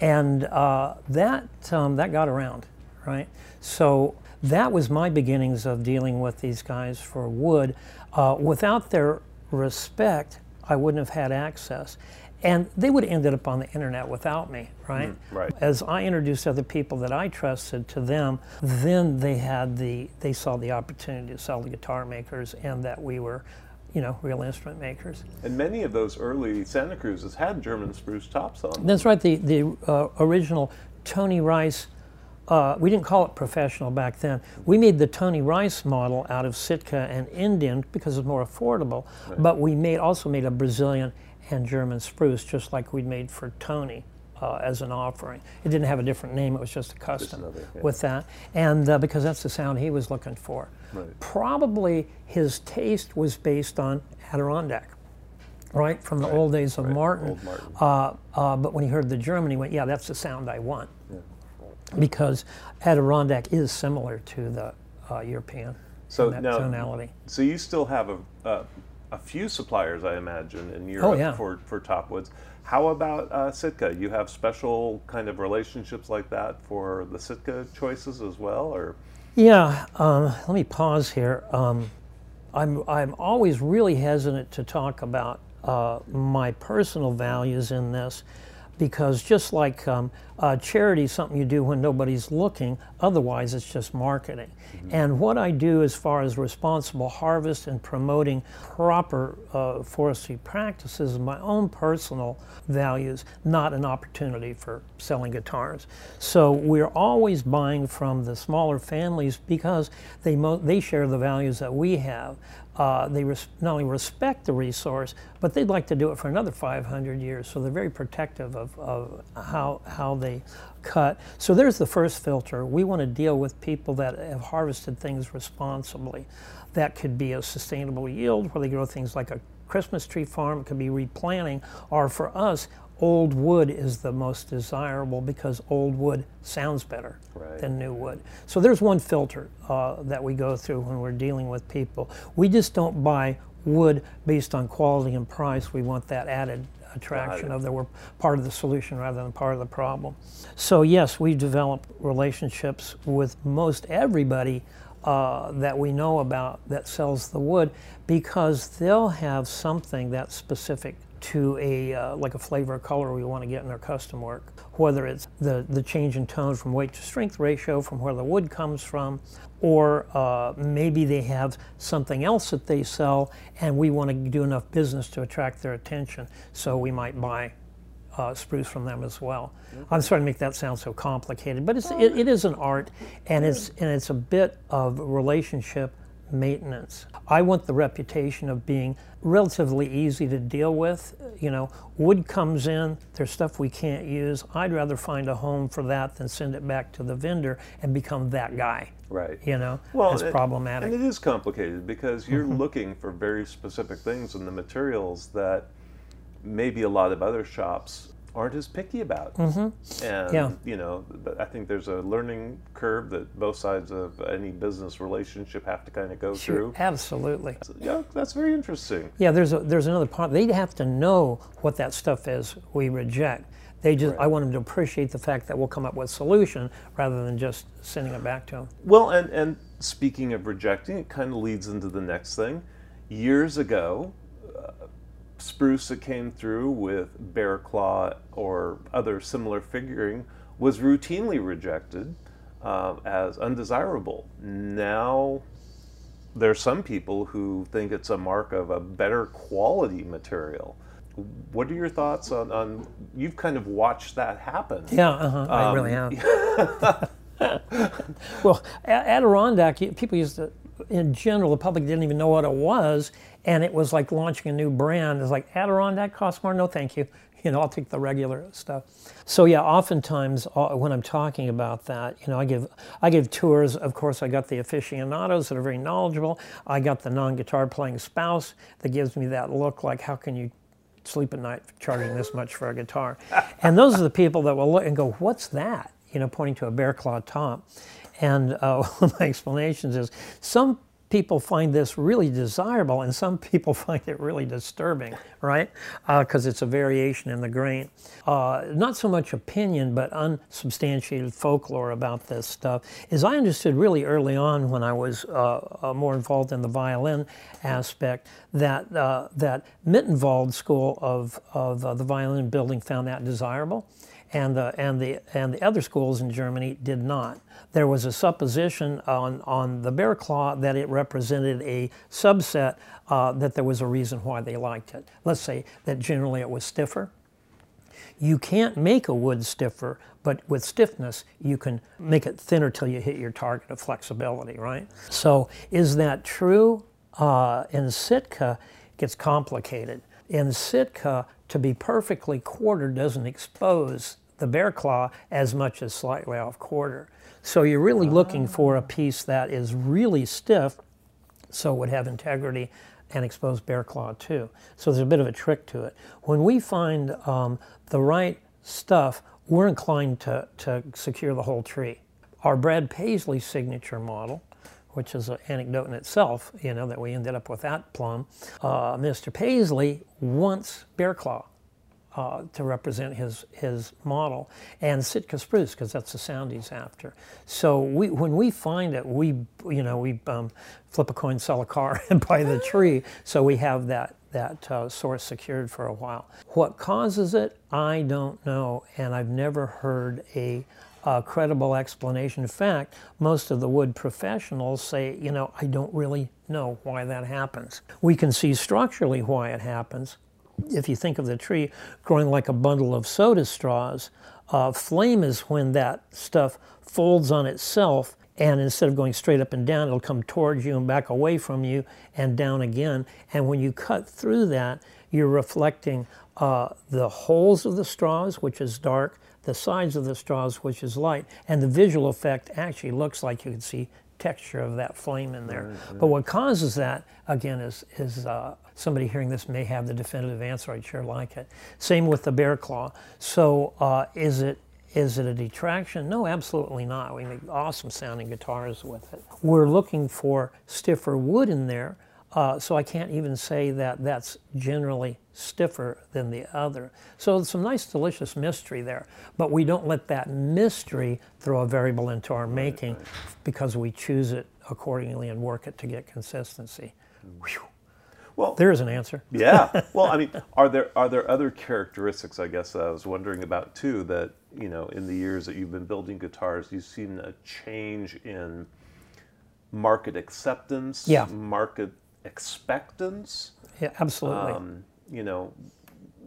and uh, that um, that got around, right? So that was my beginnings of dealing with these guys for wood. Uh, without their respect, I wouldn't have had access. And they would have ended up on the internet without me, right? Mm, right. As I introduced other people that I trusted to them, then they had the they saw the opportunity to sell to guitar makers and that we were you know, real instrument makers. And many of those early Santa Cruzes had German spruce tops on them. That's right. The the uh, original Tony Rice uh, we didn't call it professional back then. We made the Tony Rice model out of Sitka and Indian because it's more affordable. Right. But we made also made a Brazilian and German spruce, just like we'd made for Tony. Uh, as an offering, it didn't have a different name. It was just a custom another, yeah. with that, and uh, because that's the sound he was looking for. Right. Probably his taste was based on Adirondack right from the right, old days of right, Martin. Martin. Uh, uh, but when he heard the German, he went, "Yeah, that's the sound I want." Because Adirondack is similar to the uh, European so now, tonality. So you still have a, a, a, few suppliers, I imagine, in Europe oh, yeah. for, for top woods. How about uh, Sitka? You have special kind of relationships like that for the Sitka choices as well, or? Yeah. Um, let me pause here. Um, I'm I'm always really hesitant to talk about uh, my personal values in this because just like um, uh, charity is something you do when nobody's looking, otherwise it's just marketing. Mm-hmm. And what I do as far as responsible harvest and promoting proper uh, forestry practices is my own personal values, not an opportunity for selling guitars. So we're always buying from the smaller families because they, mo- they share the values that we have uh, they res- not only respect the resource, but they'd like to do it for another 500 years. So they're very protective of, of how, how they cut. So there's the first filter. We want to deal with people that have harvested things responsibly. That could be a sustainable yield where they grow things like a Christmas tree farm, it could be replanting, or for us, old wood is the most desirable because old wood sounds better right. than new wood. So there's one filter uh, that we go through when we're dealing with people. We just don't buy wood based on quality and price. We want that added attraction of that we're part of the solution rather than part of the problem. So yes, we develop relationships with most everybody uh, that we know about that sells the wood because they'll have something that's specific to a uh, like a flavor or color we want to get in their custom work. Whether it's the, the change in tone from weight to strength ratio from where the wood comes from, or uh, maybe they have something else that they sell and we want to do enough business to attract their attention. So we might buy uh, spruce from them as well. Okay. I'm sorry to make that sound so complicated, but it's, it, it is an art and it's, and it's a bit of relationship maintenance. I want the reputation of being relatively easy to deal with. You know, wood comes in, there's stuff we can't use. I'd rather find a home for that than send it back to the vendor and become that guy. Right. You know, well, it's problematic. And it is complicated because you're mm-hmm. looking for very specific things in the materials that maybe a lot of other shops aren't as picky about. Mm-hmm. And yeah. you know, I think there's a learning curve that both sides of any business relationship have to kind of go sure, through. Absolutely. So, yeah, that's very interesting. Yeah, there's a, there's another part. They have to know what that stuff is we reject. They just right. I want them to appreciate the fact that we'll come up with a solution rather than just sending it back to them. Well, and and speaking of rejecting, it kind of leads into the next thing. Years ago, spruce that came through with bear claw or other similar figuring was routinely rejected uh, as undesirable. Now, there are some people who think it's a mark of a better quality material. What are your thoughts on, on you've kind of watched that happen? Yeah, uh-huh. um, I really have. well, Adirondack, people used to, in general, the public didn't even know what it was and it was like launching a new brand. It's like Adirondack costs more. No, thank you. You know, I'll take the regular stuff. So yeah, oftentimes uh, when I'm talking about that, you know, I give I give tours. Of course, I got the aficionados that are very knowledgeable. I got the non-guitar playing spouse that gives me that look like, how can you sleep at night charging this much for a guitar. And those are the people that will look and go, what's that? You know, pointing to a bear claw top. And uh, one of my explanations is some people find this really desirable and some people find it really disturbing, right? Because uh, it's a variation in the grain. Uh, not so much opinion, but unsubstantiated folklore about this stuff. As I understood really early on when I was uh, uh more involved in the violin aspect, that, uh, that Mittenwald School of, of uh, the violin building found that desirable and the, and, the, and the other schools in Germany did not. There was a supposition on, on the bear claw that it represented a subset, uh, that there was a reason why they liked it. Let's say that generally it was stiffer. You can't make a wood stiffer, but with stiffness, you can make it thinner till you hit your target of flexibility, right? So, is that true? Uh, in Sitka, it gets complicated. In Sitka, to be perfectly quartered doesn't expose the bear claw as much as slightly off quarter. So you're really looking for a piece that is really stiff, so it would have integrity and exposed bear claw too. So there's a bit of a trick to it. When we find um, the right stuff, we're inclined to, to secure the whole tree. Our Brad Paisley signature model, which is an anecdote in itself, you know, that we ended up with that plum. Uh, Mr. Paisley wants bear claw uh, to represent his, his model, and Sitka spruce because that's the sound he's after. So we, when we find it, we you know we um, flip a coin, sell a car, and buy the tree. So we have that that uh, source secured for a while. What causes it, I don't know, and I've never heard a a credible explanation. In fact, most of the wood professionals say, you know, I don't really know why that happens. We can see structurally why it happens, if you think of the tree growing like a bundle of soda straws, uh, flame is when that stuff folds on itself and instead of going straight up and down, it'll come towards you and back away from you and down again. And when you cut through that, you're reflecting uh, the holes of the straws, which is dark, the sides of the straws, which is light, and the visual effect actually looks like you can see texture of that flame in there. Right. But what causes that, again, is, is uh, somebody hearing this may have the definitive answer. I'd sure like it. Same with the bear claw. So uh, is it is it a detraction? No, absolutely not. We make awesome sounding guitars with it. We're looking for stiffer wood in there, uh, so I can't even say that that's generally stiffer than the other. So some nice, delicious mystery there. But we don't let that mystery throw a variable into our making because we choose it accordingly and work it to get consistency. Whew. Well, there is an answer. yeah. Well, I mean, are there are there other characteristics? I guess I was wondering about too. That you know, in the years that you've been building guitars, you've seen a change in market acceptance, yeah. market expectance. Yeah, absolutely. Um, you know,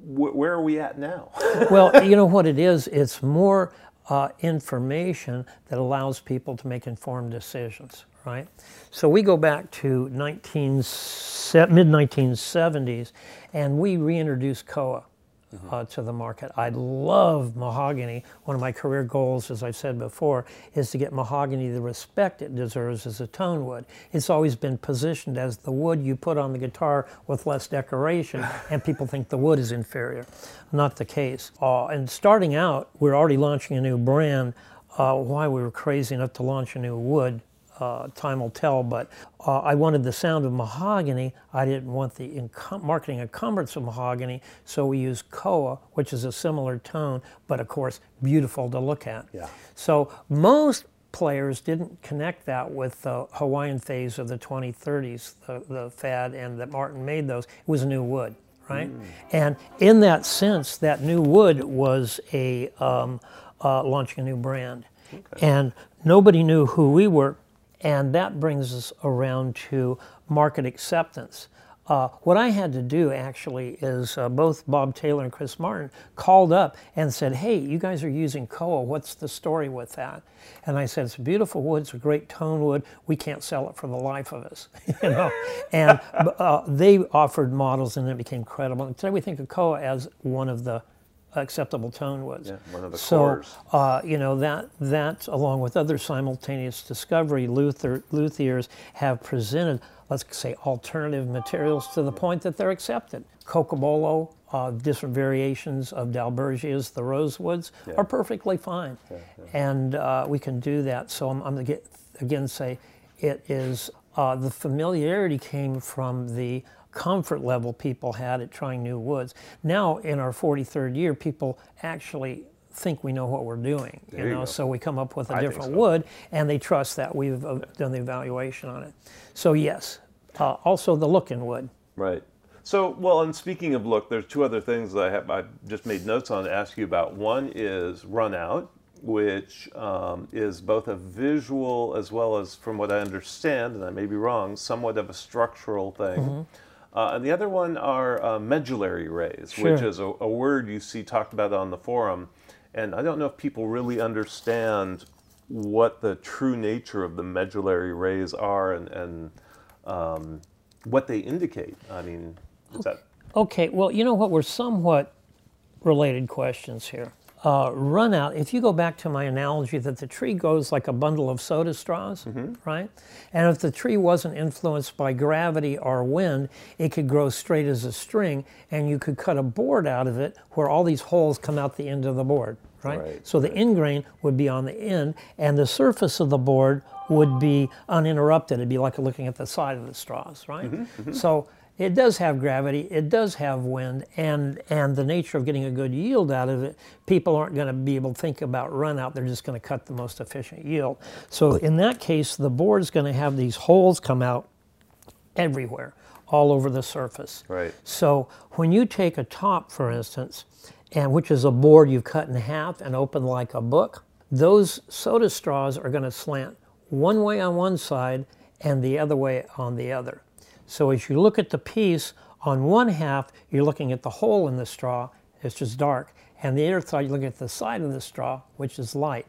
wh- where are we at now? well, you know what it is. It's more uh, information that allows people to make informed decisions right? So we go back to 19, mid 1970s, and we reintroduced Koa. Mm-hmm. Uh, to the market. I love mahogany. One of my career goals, as I've said before, is to get mahogany the respect it deserves as a tone wood. It's always been positioned as the wood you put on the guitar with less decoration, and people think the wood is inferior. Not the case. Uh, and starting out, we're already launching a new brand. Uh, why we were crazy enough to launch a new wood uh, time will tell, but uh, I wanted the sound of mahogany. I didn't want the encum- marketing encumbrance of mahogany, so we used koa, which is a similar tone, but of course, beautiful to look at. Yeah. So most players didn't connect that with the Hawaiian phase of the 2030s, the, the fad, and that Martin made those. It was new wood, right? Mm. And in that sense, that new wood was a um, uh, launching a new brand. Okay. And nobody knew who we were and that brings us around to market acceptance. Uh, what I had to do actually is uh, both Bob Taylor and Chris Martin called up and said, Hey, you guys are using Koa. What's the story with that? And I said, It's a beautiful wood. It's a great tone wood. We can't sell it for the life of us. you know? and uh, they offered models and it became credible. And today we think of Koa as one of the acceptable tone was. Yeah, one of the so, uh, you know, that, that, along with other simultaneous discovery, Luther, luthiers have presented, let's say, alternative materials to the point that they're accepted. Cocobolo, uh, different variations of Dalbergias, the rosewoods, Yeah. are perfectly fine. And uh, we can do that. So I'm, I'm going to again say it is uh, the familiarity came from the comfort level people had at trying new woods. Now, in our 43rd year, people actually think we know what we're doing. There you know, go. so we come up with a I different so. wood, and they trust that we've uh, done the evaluation on it. So yes, uh, also the look in wood. Right. So, well, and speaking of look, there's two other things that I have I just made notes on to ask you about. One is run out, which um, is both a visual as well as, from what I understand, and I may be wrong, somewhat of a structural thing. Mm-hmm. Uh, and the other one are uh, medullary rays, which is a, a word you see talked about on the forum. And I don't know if people really understand what the true nature of the medullary rays are and, and um, what they indicate. I mean, is that Okay, well, you know what? We're somewhat related questions here. Uh, run out, if you go back to my analogy that the tree goes like a bundle of soda straws, mm-hmm. right? And if the tree wasn't influenced by gravity or wind, it could grow straight as a string, and you could cut a board out of it where all these holes come out the end of the board, right? Right, so the end grain would be on the end, and the surface of the board would be uninterrupted. It'd be like looking at the side of the straws, right? Mm-hmm, mm-hmm. So it does have gravity, it does have wind, and and the nature of getting a good yield out of it, people aren't going to be able to think about run out. They're just going to cut the most efficient yield. So in that case, the board's going to have these holes come out everywhere, all over the surface. Right. So when you take a top, for instance, and which is a board you've cut in half and opened like a book, those soda straws are going to slant one way on one side and the other way on the other. So as you look at the piece, on one half you're looking at the hole in the straw, it's just dark, and the other side you're looking at the side of the straw, which is light.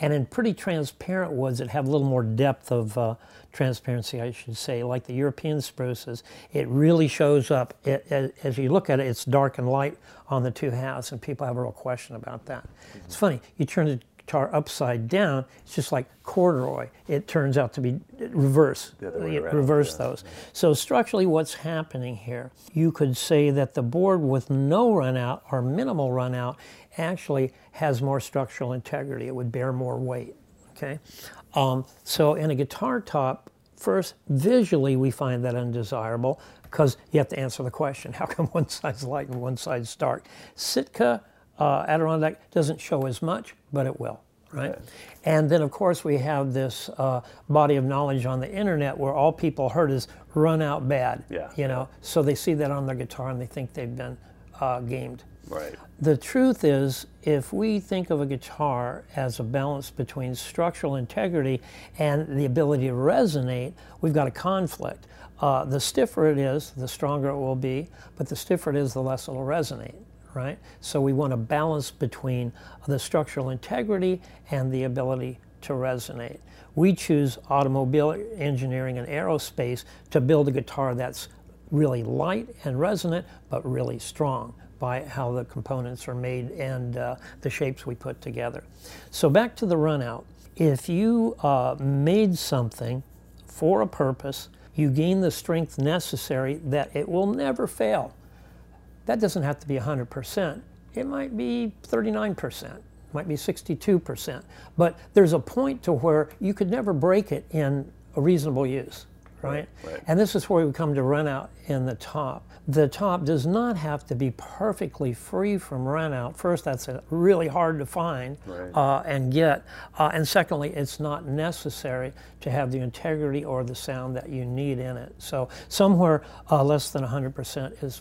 And in pretty transparent woods that have a little more depth of uh, transparency, I should say, like the European spruces, it really shows up. It, as, as you look at it, it's dark and light on the two halves, and people have a real question about that. It's funny, you turn the guitar upside down, it's just like corduroy. It turns out to be reverse, The other way around, reverse yeah. those. So structurally, what's happening here? You could say that the board with no runout or minimal runout actually has more structural integrity. It would bear more weight. Okay, um, so in a guitar top, first visually we find that undesirable because you have to answer the question: How come one side's light and one side's dark? Sitka uh, Adirondack doesn't show as much, but it will. Right. And then, of course, we have this uh, body of knowledge on the internet where all people heard is run out bad. Yeah. You know, so they see that on their guitar and they think they've been uh, gamed. right? The truth is, if we think of a guitar as a balance between structural integrity and the ability to resonate, we've got a conflict. Uh, the stiffer it is, the stronger it will be, but the stiffer it is, the less it'll resonate, right? So we want a balance between the structural integrity and the ability to resonate. We choose automobile engineering and aerospace to build a guitar that's really light and resonant, but really strong by how the components are made and uh, the shapes we put together. So back to the runout. If you uh, made something for a purpose, you gain the strength necessary that it will never fail. That doesn't have to be 100%. It might be 39%, might be 62%. But there's a point to where you could never break it in a reasonable use, right? right. And this is where we come to run out in the top. The top does not have to be perfectly free from run out. First, that's really hard to find Right. uh, and get. Uh, and secondly, it's not necessary to have the integrity or the sound that you need in it. So somewhere uh, less than 100% is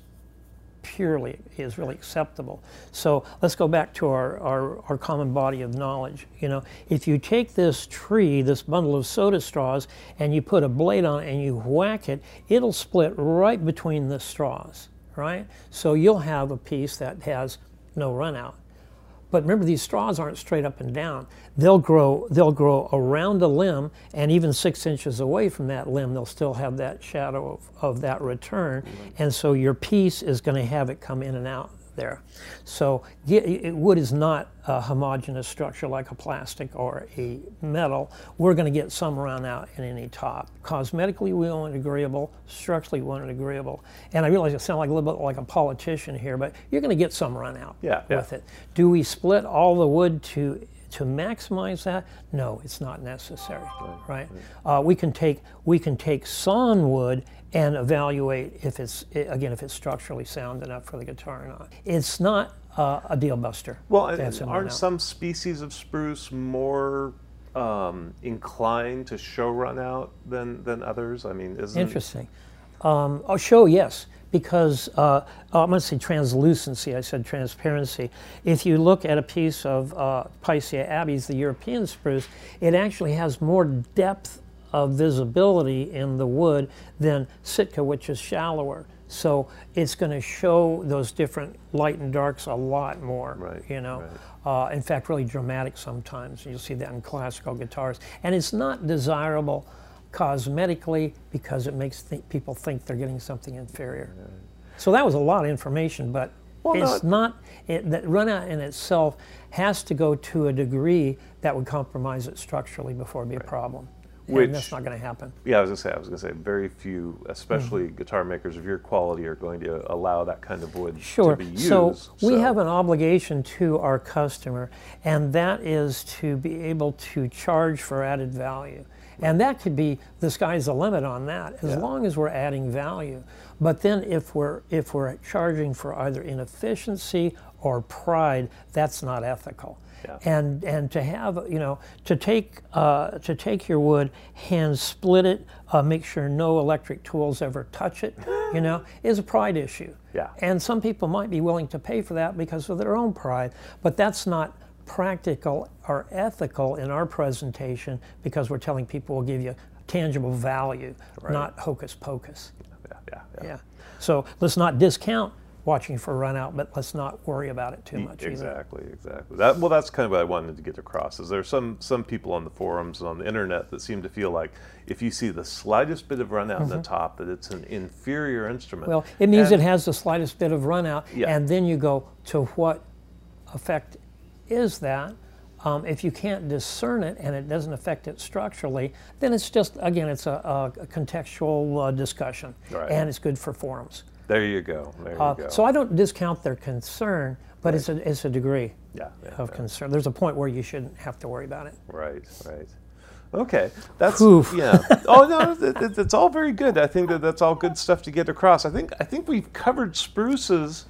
purely is really acceptable. So let's go back to our, our, our common body of knowledge. You know, if you take this tree, this bundle of soda straws, and you put a blade on it and you whack it, it'll split right between the straws, right? So you'll have a piece that has no run out. But remember, these straws aren't straight up and down. They'll grow. They'll grow around a limb, and even six inches away from that limb, they'll still have that shadow of, of that return. And so your piece is going to have it come in and out there. So wood is not a homogeneous structure like a plastic or a metal. We're going to get some run out in any top. Cosmetically, we want it agreeable. Structurally, we want it agreeable. And I realize I sound like a little bit like a politician here, but you're going to get some run out Yeah, yeah. with it. Do we split all the wood to to maximize that? No, it's not necessary. Right? Uh, we can take we can take sawn wood and evaluate if it's again if it's structurally sound enough for the guitar or not. It's not uh, a deal buster. Well, to and have some aren't out. some species of spruce more um, inclined to show run out than than others? I mean, isn't Interesting. Um, oh, show, yes, because uh, I'm going to say translucency. I said transparency. If you look at a piece of uh, Picea abies, the European spruce, it actually has more depth of visibility in the wood than Sitka, which is shallower. So it's going to show those different light and darks a lot more. Right, You know, uh, in fact, really dramatic sometimes. You'll see that in classical guitars, and it's not desirable cosmetically because it makes th- people think they're getting something inferior. So that was a lot of information, but Well, it's no, not it, that run out in itself has to go to a degree that would compromise it structurally before it be a problem. Which- and that's not going to happen. Yeah, I was gonna say. I was gonna say. Very few, especially Mm-hmm. guitar makers of your quality, are going to allow that kind of wood Sure. to be used. So we have an obligation to our customer, and that is to be able to charge for added value. And that could be the sky's the limit on that, as Yeah. long as we're adding value. But then if we're if we're charging for either inefficiency or pride, that's not ethical. Yeah. And and to have you know to take uh, to take your wood, hand split it, uh, make sure no electric tools ever touch it, you know, is a pride issue. Yeah. And some people might be willing to pay for that because of their own pride, but that's not practical or ethical in our presentation because we're telling people we'll give you tangible value, not hocus pocus. Yeah, yeah, yeah. Yeah. So let's not discount watching for run out, but let's not worry about it too much either. Exactly, exactly. That well, that's kind of what I wanted to get across. Is there some some people on the forums and on the internet that seem to feel like if you see the slightest bit of run out in the top, that it's an inferior instrument. Mm-hmm. Well, it means And- it has the slightest bit of run out, Yeah. and then you go to what effect is that? Um, if you can't discern it and it doesn't affect it structurally, then it's just again it's a, a contextual uh, discussion, Right. and it's good for forums. There you go. There you Uh, go. so I don't discount their concern, but it's a it's a degree yeah, yeah, of concern. There's a point where you shouldn't have to worry about it. Right, right. Okay, that's Whew. yeah. Oh no, it- it's all very good. I think that that's all good stuff to get across. I think I think we've covered spruces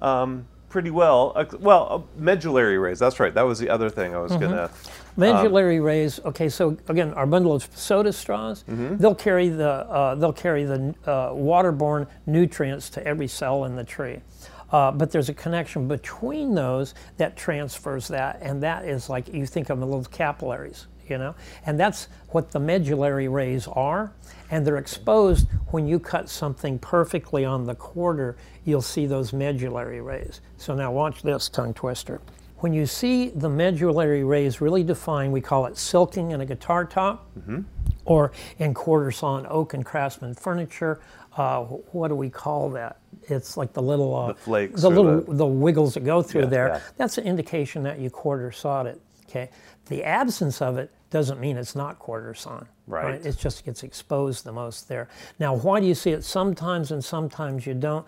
um, pretty well. Uh, well, uh, medullary rays. That's right. That was the other thing I was Mm-hmm. gonna. Medullary rays. Okay, so again, our bundle of soda straws, they'll carry the uh, they'll carry the uh, waterborne nutrients to every cell in the tree. Uh, but there's a connection between those that transfers that, and that is like you think of the little capillaries, you know, and that's what the medullary rays are, and they're exposed when you cut something perfectly on the quarter. You'll see those medullary rays. So now watch this tongue twister. When you see the medullary rays really defined, we call it silking in a guitar top, or in quarter sawn oak and craftsman furniture. Uh, what do we call that? It's like the little uh, The flakes the little the- the wiggles that go through Yeah, there. yeah. That's an indication that you quarter sawed it. Okay, the absence of it doesn't mean it's not quarter sawn. Right. It just gets exposed the most there. Now, why do you see it sometimes and sometimes you don't?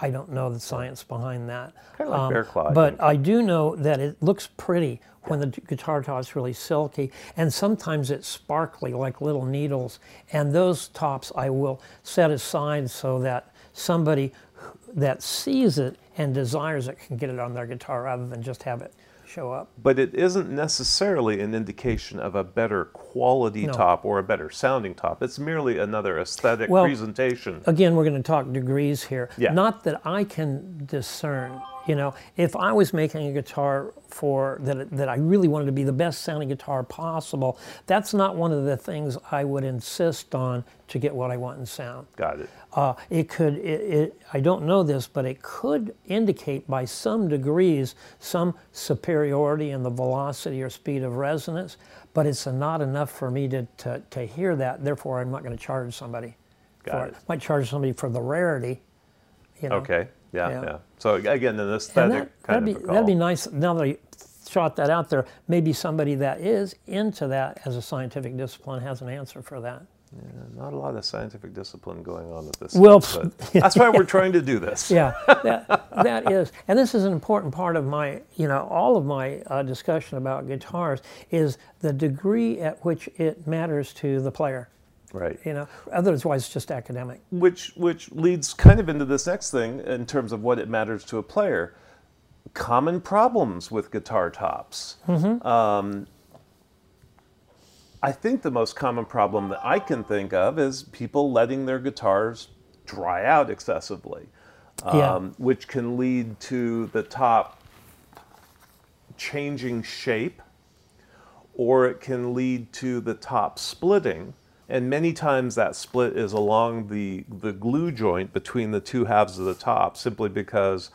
I don't know the science behind that. Kinda like um, bear claw, But. I do know that it looks pretty when the guitar top's really silky, and sometimes it's sparkly like little needles. And those tops I will set aside so that somebody that sees it and desires it can get it on their guitar rather than just have it show up. But it isn't necessarily an indication of a better quality No. top or a better sounding top. It's merely another aesthetic Well, presentation. Again, we're going to talk degrees here. Yeah. Not that I can discern. You know, if I was making a guitar for that, that I really wanted to be the best sounding guitar possible, that's not one of the things I would insist on to get what I want in sound. Got it. Uh, it could, it, it, I don't know this, but it could indicate by some degrees some superiority in the velocity or speed of resonance, but it's not enough for me to, to, to hear that. Therefore, I'm not going to charge somebody Got for it. it. Might charge somebody for the rarity, you know. Okay. Yeah, Yeah. yeah. So again, an aesthetic that, kind that'd be of call. that'd be nice. Now that I shot that out there, maybe somebody that is into that as a scientific discipline has an answer for that. Yeah, Not a lot of scientific discipline going on at this. Well, that's why we're trying to do this. Yeah, that, that is, and this is an important part of my, you know, all of my uh, discussion about guitars is the degree at which it matters to the player. Right. You know, otherwise it's just academic. Which which leads kind of into this next thing in terms of what it matters to a player. Common problems with guitar tops. Um, I think the most common problem that I can think of is people letting their guitars dry out excessively, Yeah. um, which can lead to the top changing shape, or it can lead to the top splitting. And many times that split is along the, the glue joint between the two halves of the top, simply because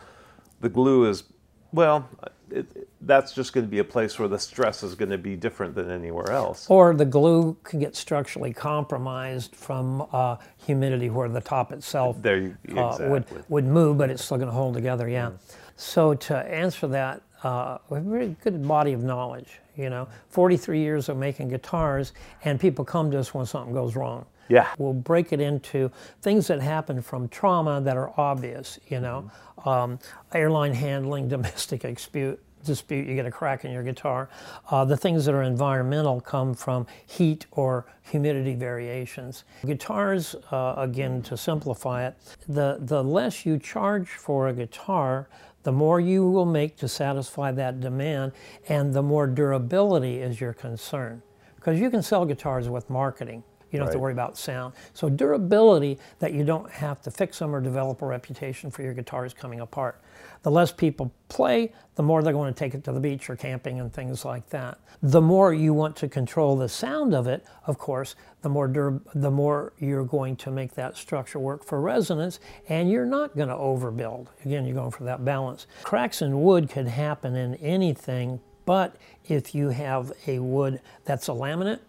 the glue is, well, it, that's just going to be a place where the stress is going to be different than anywhere else. Or the glue can get structurally compromised from uh, humidity where the top itself There you uh, would, exactly. would move, but it's still going to hold together, yeah. So to answer that, uh, a very good body of knowledge, you know. 43 years of making guitars, and people come to us when something goes wrong. Yeah. We'll break it into things that happen from trauma that are obvious, you know. Um, airline handling, domestic dispute, dispute, you get a crack in your guitar. Uh, the things that are environmental come from heat or humidity variations. Guitars, uh, again, to simplify it, the, the less you charge for a guitar, the more you will make to satisfy that demand, and the more durability is your concern. Because you can sell guitars with marketing. You don't have to worry about sound. So durability that you don't have to fix them or develop a reputation for your guitars coming apart. The less people play, the more they're going to take it to the beach or camping and things like that. The more you want to control the sound of it, of course, the more the more you're going to make that structure work for resonance, and you're not going to overbuild. Again, you're going for that balance. Cracks in wood could happen in anything, but if you have a wood that's a laminate,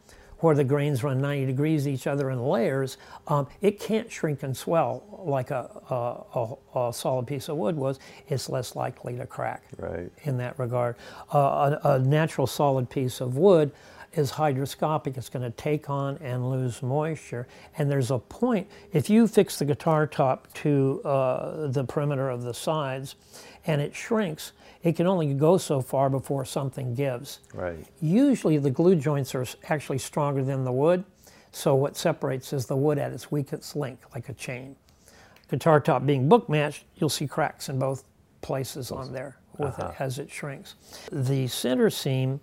where the grains run 90 degrees each other in layers, um, it can't shrink and swell like a, a, a, a solid piece of wood was. It's less likely to crack Right. in that regard. Uh, a, a natural solid piece of wood is hygroscopic. It's going to take on and lose moisture. And there's a point, if you fix the guitar top to uh, the perimeter of the sides and it shrinks, it can only go so far before something gives. Right. Usually the glue joints are actually stronger than the wood, so what separates is the wood at its weakest link, like a chain. Guitar top being book matched, you'll see cracks in both places on there with it as it shrinks. The center seam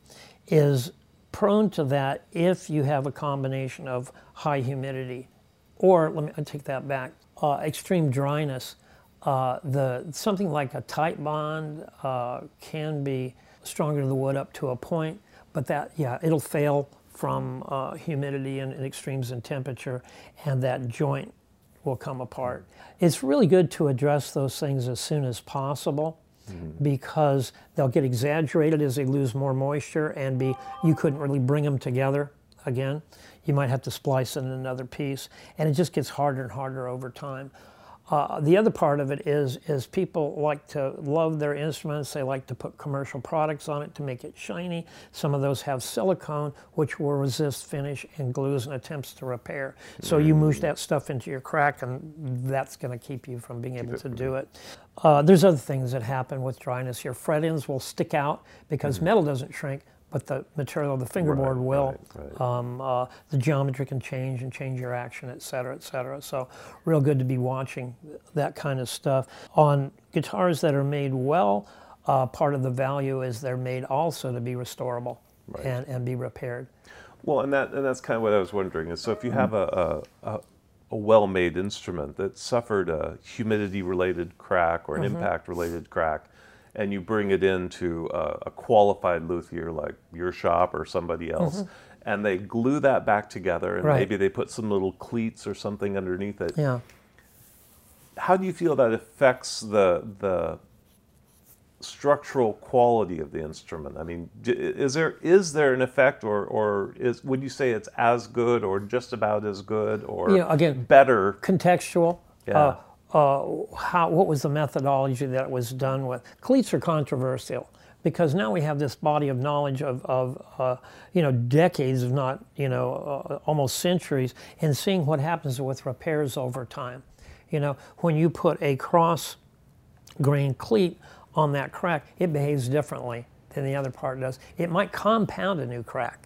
is prone to that if you have a combination of high humidity or let me I take that back, uh, extreme dryness. Uh, the something like a Titebond uh, can be stronger to the wood up to a point, but that yeah it'll fail from uh, humidity and, and extremes in temperature, and that joint will come apart. It's really good to address those things as soon as possible because they'll get exaggerated as they lose more moisture and be you couldn't really bring them together again. You might have to splice in another piece, and it just gets harder and harder over time. Uh, the other part of it is is people like to love their instruments. They like to put commercial products on it to make it shiny. Some of those have silicone, which will resist finish and glues and attempts to repair. So you moosh that stuff into your crack, and that's going to keep you from being able to do it. Uh, there's other things that happen with dryness. Your fret ends will stick out because metal doesn't shrink, but the material of the fingerboard will. right, right. Um, uh, the geometry can change and change your action, et cetera, et cetera. So, real good to be watching that kind of stuff. On guitars that are made well, uh, part of the value is they're made also to be restorable and, and be repaired. Well, and that and that's kind of what I was wondering is so if you have a a, a, a well-made instrument that suffered a humidity-related crack or an impact-related crack, and you bring it into a, a qualified luthier like your shop or somebody else, and they glue that back together, and Right. maybe they put some little cleats or something underneath it. Yeah. How do you feel that affects the the structural quality of the instrument? I mean, is there is there an effect, or or is would you say it's as good, or just about as good, or Yeah, again, better? Contextual. Yeah. Uh, uh, how, what was the methodology that it was done with. Cleats are controversial because now we have this body of knowledge of, of uh, you know, decades, if not, you know, uh, almost centuries, in seeing what happens with repairs over time. You know, when you put a cross grain cleat on that crack, it behaves differently than the other part does. It might compound a new crack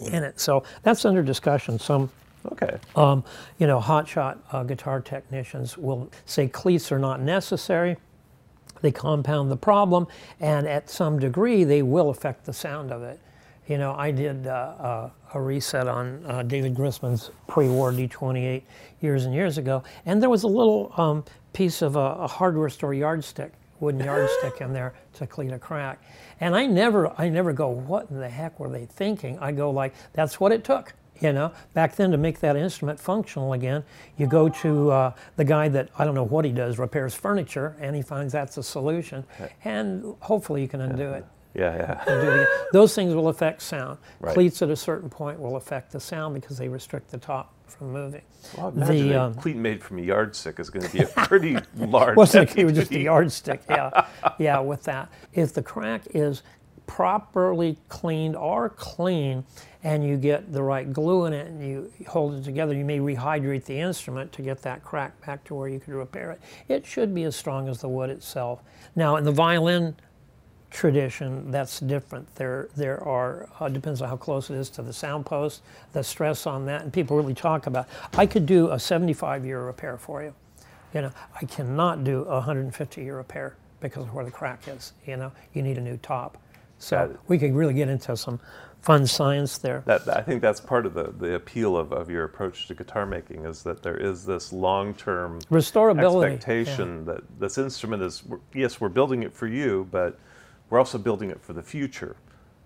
in it. So that's under discussion. Some Okay. um, you know, hotshot uh, guitar technicians will say cleats are not necessary. They compound the problem, and at some degree, they will affect the sound of it. You know, I did uh, uh, a reset on uh, David Grisman's pre-war D28 years and years ago, and there was a little um, piece of a, a hardware store yardstick, wooden yardstick in there to clean a crack. And I never, I never go, what in the heck were they thinking? I go like, that's what it took. You know, back then to make that instrument functional again, you go to uh, the guy that I don't know what he does, repairs furniture, and he finds that's a solution, and hopefully you can undo it. Yeah, yeah. it. Those things will affect sound. Right. Cleats at a certain point will affect the sound because they restrict the top from moving. Well, imagine The, a um, cleat made from a yardstick is going to be a pretty large. wasn't heavy it was just a yardstick yeah yeah with that if the crack is properly cleaned or clean and you get the right glue in it and you hold it together you may rehydrate the instrument to get that crack back to where you could repair it. It should be as strong as the wood itself. Now in the violin tradition that's different. There there are uh, depends on how close it is to the sound post the stress on that and people really talk about i could do a 75 year repair for you. You know, I cannot do a 150 year repair because of where the crack is. You know, you need a new top. So we could really get into some fun science there. That, I think that's part of the, the appeal of, of your approach to guitar making is that there is this long term Restorability. yeah. expectation that this instrument is yes we're building it for you but we're also building it for the future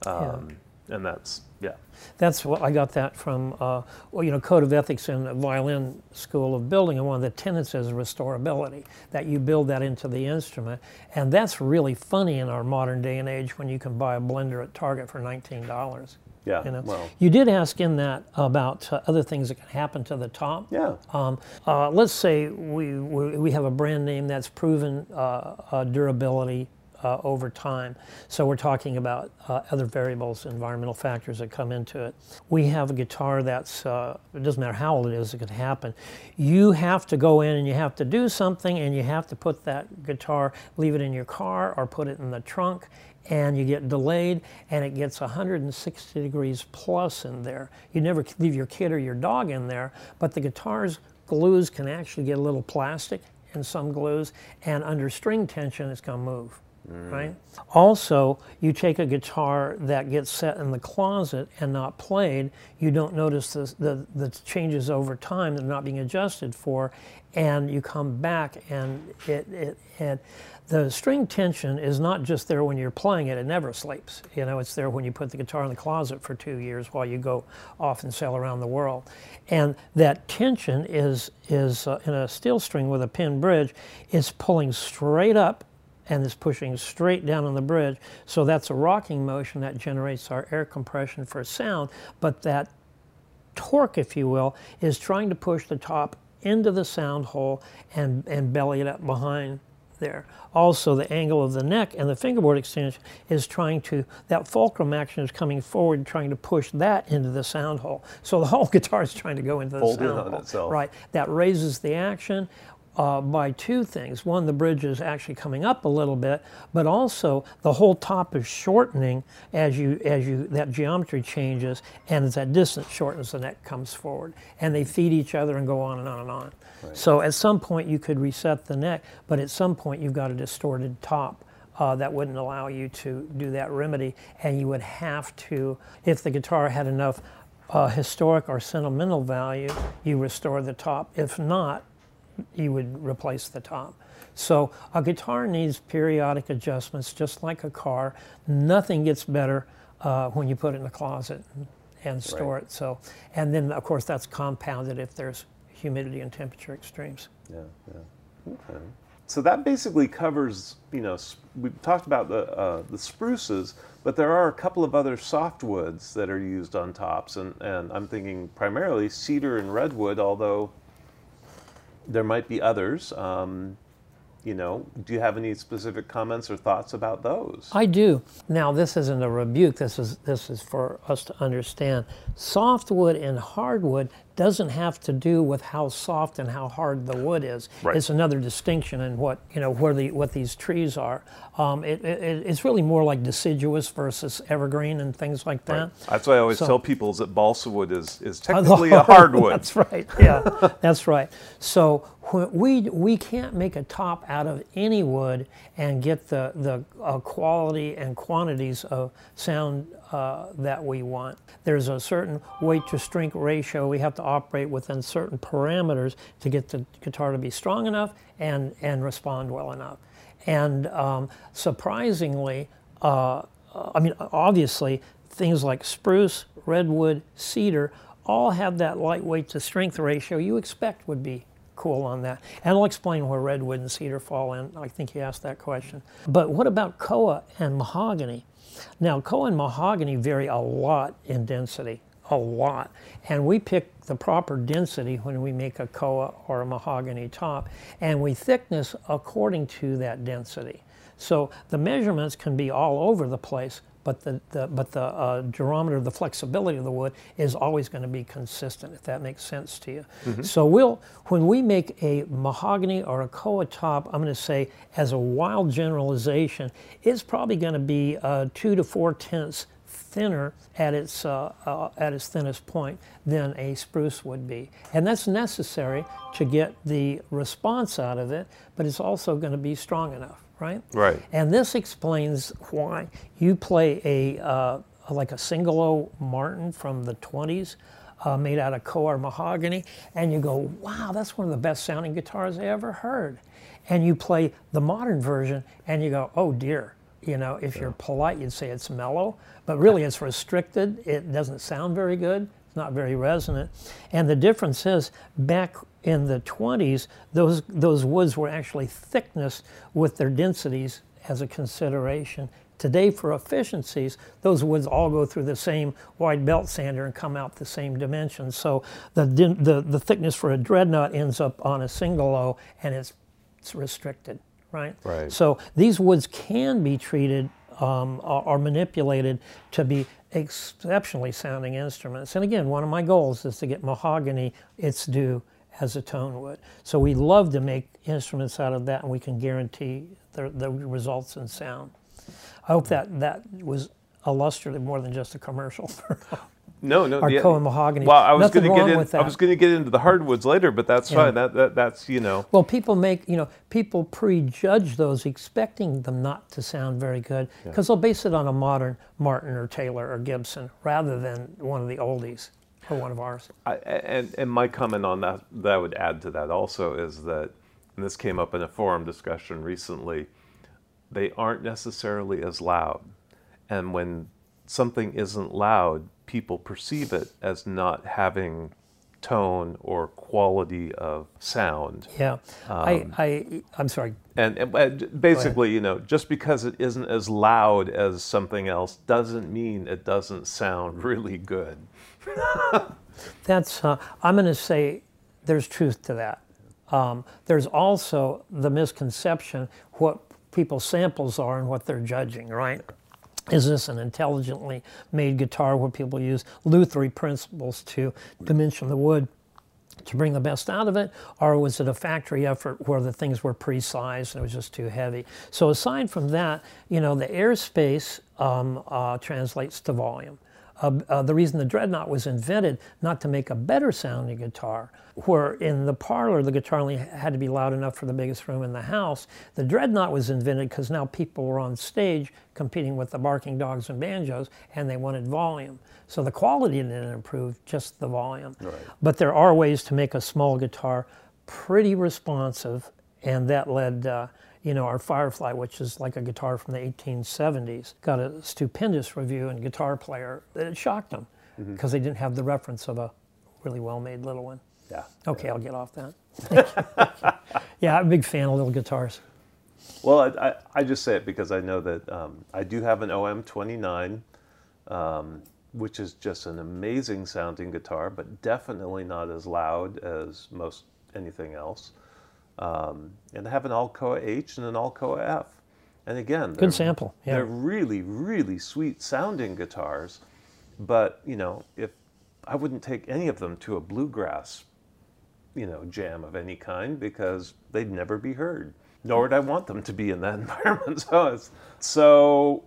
um, and that's yeah That's what I got that from, uh, well, you know, Code of Ethics in the Violin School of Building, and one of the tenets is restorability, that you build that into the instrument. And that's really funny in our modern day and age when you can buy a blender at Target for $19. yeah You know, well you did ask in that about uh, other things that can happen to the top. yeah Um, uh, let's say we, we, we have a brand name that's proven uh, uh, durability uh, over time. So we're talking about uh, other variables, environmental factors that come into it. We have a guitar that's, uh, it doesn't matter how old it is, it could happen. You have to go in and you have to do something and you have to put that guitar, leave it in your car or put it in the trunk and you get delayed and it gets 160 degrees plus in there. You never leave your kid or your dog in there, but the guitar's glues can actually get a little plastic in some glues and under string tension it's going to move. Right. Also, you take a guitar that gets set in the closet and not played. You don't notice the, the, the changes over time that are not being adjusted for, and you come back and it, it, it the string tension is not just there when you're playing it, it never sleeps. You know, it's there when you put the guitar in the closet for two years while you go off and sail around the world. And that tension is, is uh, in a steel string with a pin bridge, is pulling straight up and is pushing straight down on the bridge. So that's a rocking motion that generates our air compression for sound, but that torque, if you will, is trying to push the top into the sound hole and, and belly it up behind there. Also, the angle of the neck and the fingerboard extension is trying to, that fulcrum action is coming forward, trying to push that into the sound hole. So the whole guitar is trying to go into the Fold sound on hole. itself. Right. That raises the action. Uh, by two things. One, the bridge is actually coming up a little bit, but also the whole top is shortening as you as you that geometry changes, and as that distance shortens, the neck comes forward, and they feed each other and go on and on and on. So at some point you could reset the neck, but at some point you've got a distorted top. Uh, that wouldn't allow you to do that remedy, and you would have to, if the guitar had enough uh, historic or sentimental value, you restore the top. If not, you would replace the top. So a guitar needs periodic adjustments, just like a car. Nothing gets better uh, when you put it in the closet and, store it. So, and then of course that's compounded if there's humidity and temperature extremes. Yeah, yeah. Okay. So that basically covers, you know, we've talked about the uh, the spruces, but there are a couple of other softwoods that are used on tops, and, and I'm thinking primarily cedar and redwood, although there might be others. Um, you know, do you have any specific comments or thoughts about those? I do. Now, this isn't a rebuke. This is this is for us to understand. Softwood and hardwood doesn't have to do with how soft and how hard the wood is. Right. It's another distinction in what you know where the what these trees are. Um, it, it, it's really more like deciduous versus evergreen and things like that. That's why I always So- tell people is that balsa wood is, is technically a hardwood. That's right. Yeah, that's right. So we we can't make a top out of any wood and get the the uh, quality and quantities of sound uh, that we want. There's a certain weight to strength ratio. We have to operate within certain parameters to get the guitar to be strong enough and and respond well enough. And um, surprisingly, uh, I mean, obviously, things like spruce, redwood, cedar all have that lightweight to strength ratio you expect would be cool on that. And I'll explain where redwood and cedar fall in. I think you asked that question. But what about koa and mahogany? Now, koa and mahogany vary a lot in density, a lot. And we pick the proper density when we make a koa or a mahogany top, and we thickness according to that density. So the measurements can be all over the place, but the, the but the uh, durometer, the flexibility of the wood is always going to be consistent. If that makes sense to you. So we'll when we make a mahogany or a koa top, I'm going to say as a wild generalization, it's probably going to be uh, two to four tenths thinner at its uh, uh, at its thinnest point than a spruce would be, and that's necessary to get the response out of it. But it's also going to be strong enough, right? Right. And this explains why you play a uh, like a single aught Martin from the 20s. Uh, made out of koa or mahogany, and you go, wow, that's one of the best sounding guitars I ever heard. And you play the modern version, and you go, oh dear, you know, if you're polite, you'd say it's mellow, but really it's restricted. It doesn't sound very good. It's not very resonant. And the difference is back in the 20s, those, those woods were actually thickness with their densities as a consideration. Today, for efficiencies, those woods all go through the same wide belt sander and come out the same dimensions. So the, the, the thickness for a dreadnought ends up on a single aught and it's, it's restricted, right? Right. So these woods can be treated um, manipulated to be exceptionally sounding instruments. And again, one of my goals is to get mahogany its due as a tone wood. So we love to make instruments out of that, and we can guarantee the, the results in sound. I hope that that was illustrative more than just a commercial. No, no. Our yeah. koa mahogany. Well, I was going to get in. I was going to get into the hardwoods later, but that's Yeah. fine. That, that that's you know. Well, people make, you know, people prejudge those expecting them not to sound very good because they'll base it on a modern Martin or Taylor or Gibson rather than one of the oldies or one of ours. I, and and my comment on that that I would add to that also is that, and this came up in a forum discussion recently, they aren't necessarily as loud, and when something isn't loud, people perceive it as not having tone or quality of sound. Yeah. Um, I, I, I'm sorry. And, and- and basically, you know, just because it isn't as loud as something else doesn't mean it doesn't sound really good. That's, uh, I'm going to say there's truth to that. Um, there's also the misconception what people's samples are and what they're judging, right? Is this an intelligently made guitar where people use Luthiery principles to dimension the wood to bring the best out of it, or was it a factory effort where the things were pre-sized and it was just too heavy? So aside from that, you know, the airspace um, uh, translates to volume. Uh, uh, the reason the dreadnought was invented not to make a better sounding guitar, where in the parlor the guitar only had to be loud enough for the biggest room in the house. The dreadnought was invented because now people were on stage competing with the barking dogs and banjos, and they wanted volume. So the quality didn't improve, just the volume. But there are ways to make a small guitar pretty responsive, and that led. Uh, you know, our Firefly, which is like a guitar from the 1870s, got a stupendous review in Guitar Player. It shocked them because they didn't have the reference of a really well-made little one. Yeah. Okay, I'll get off that. yeah, I'm a big fan of little guitars. Well, I, I, I just say it because I know that um, I do have an OM29, um, which is just an amazing sounding guitar, but definitely not as loud as most anything else. Um, and have an Alcoa H and an Alcoa F. And again, Good sample. Yeah. they're really, really sweet sounding guitars. But, you know, if I wouldn't take any of them to a bluegrass, you know, jam of any kind because they'd never be heard. Nor would I want them to be in that environment. So, it's, so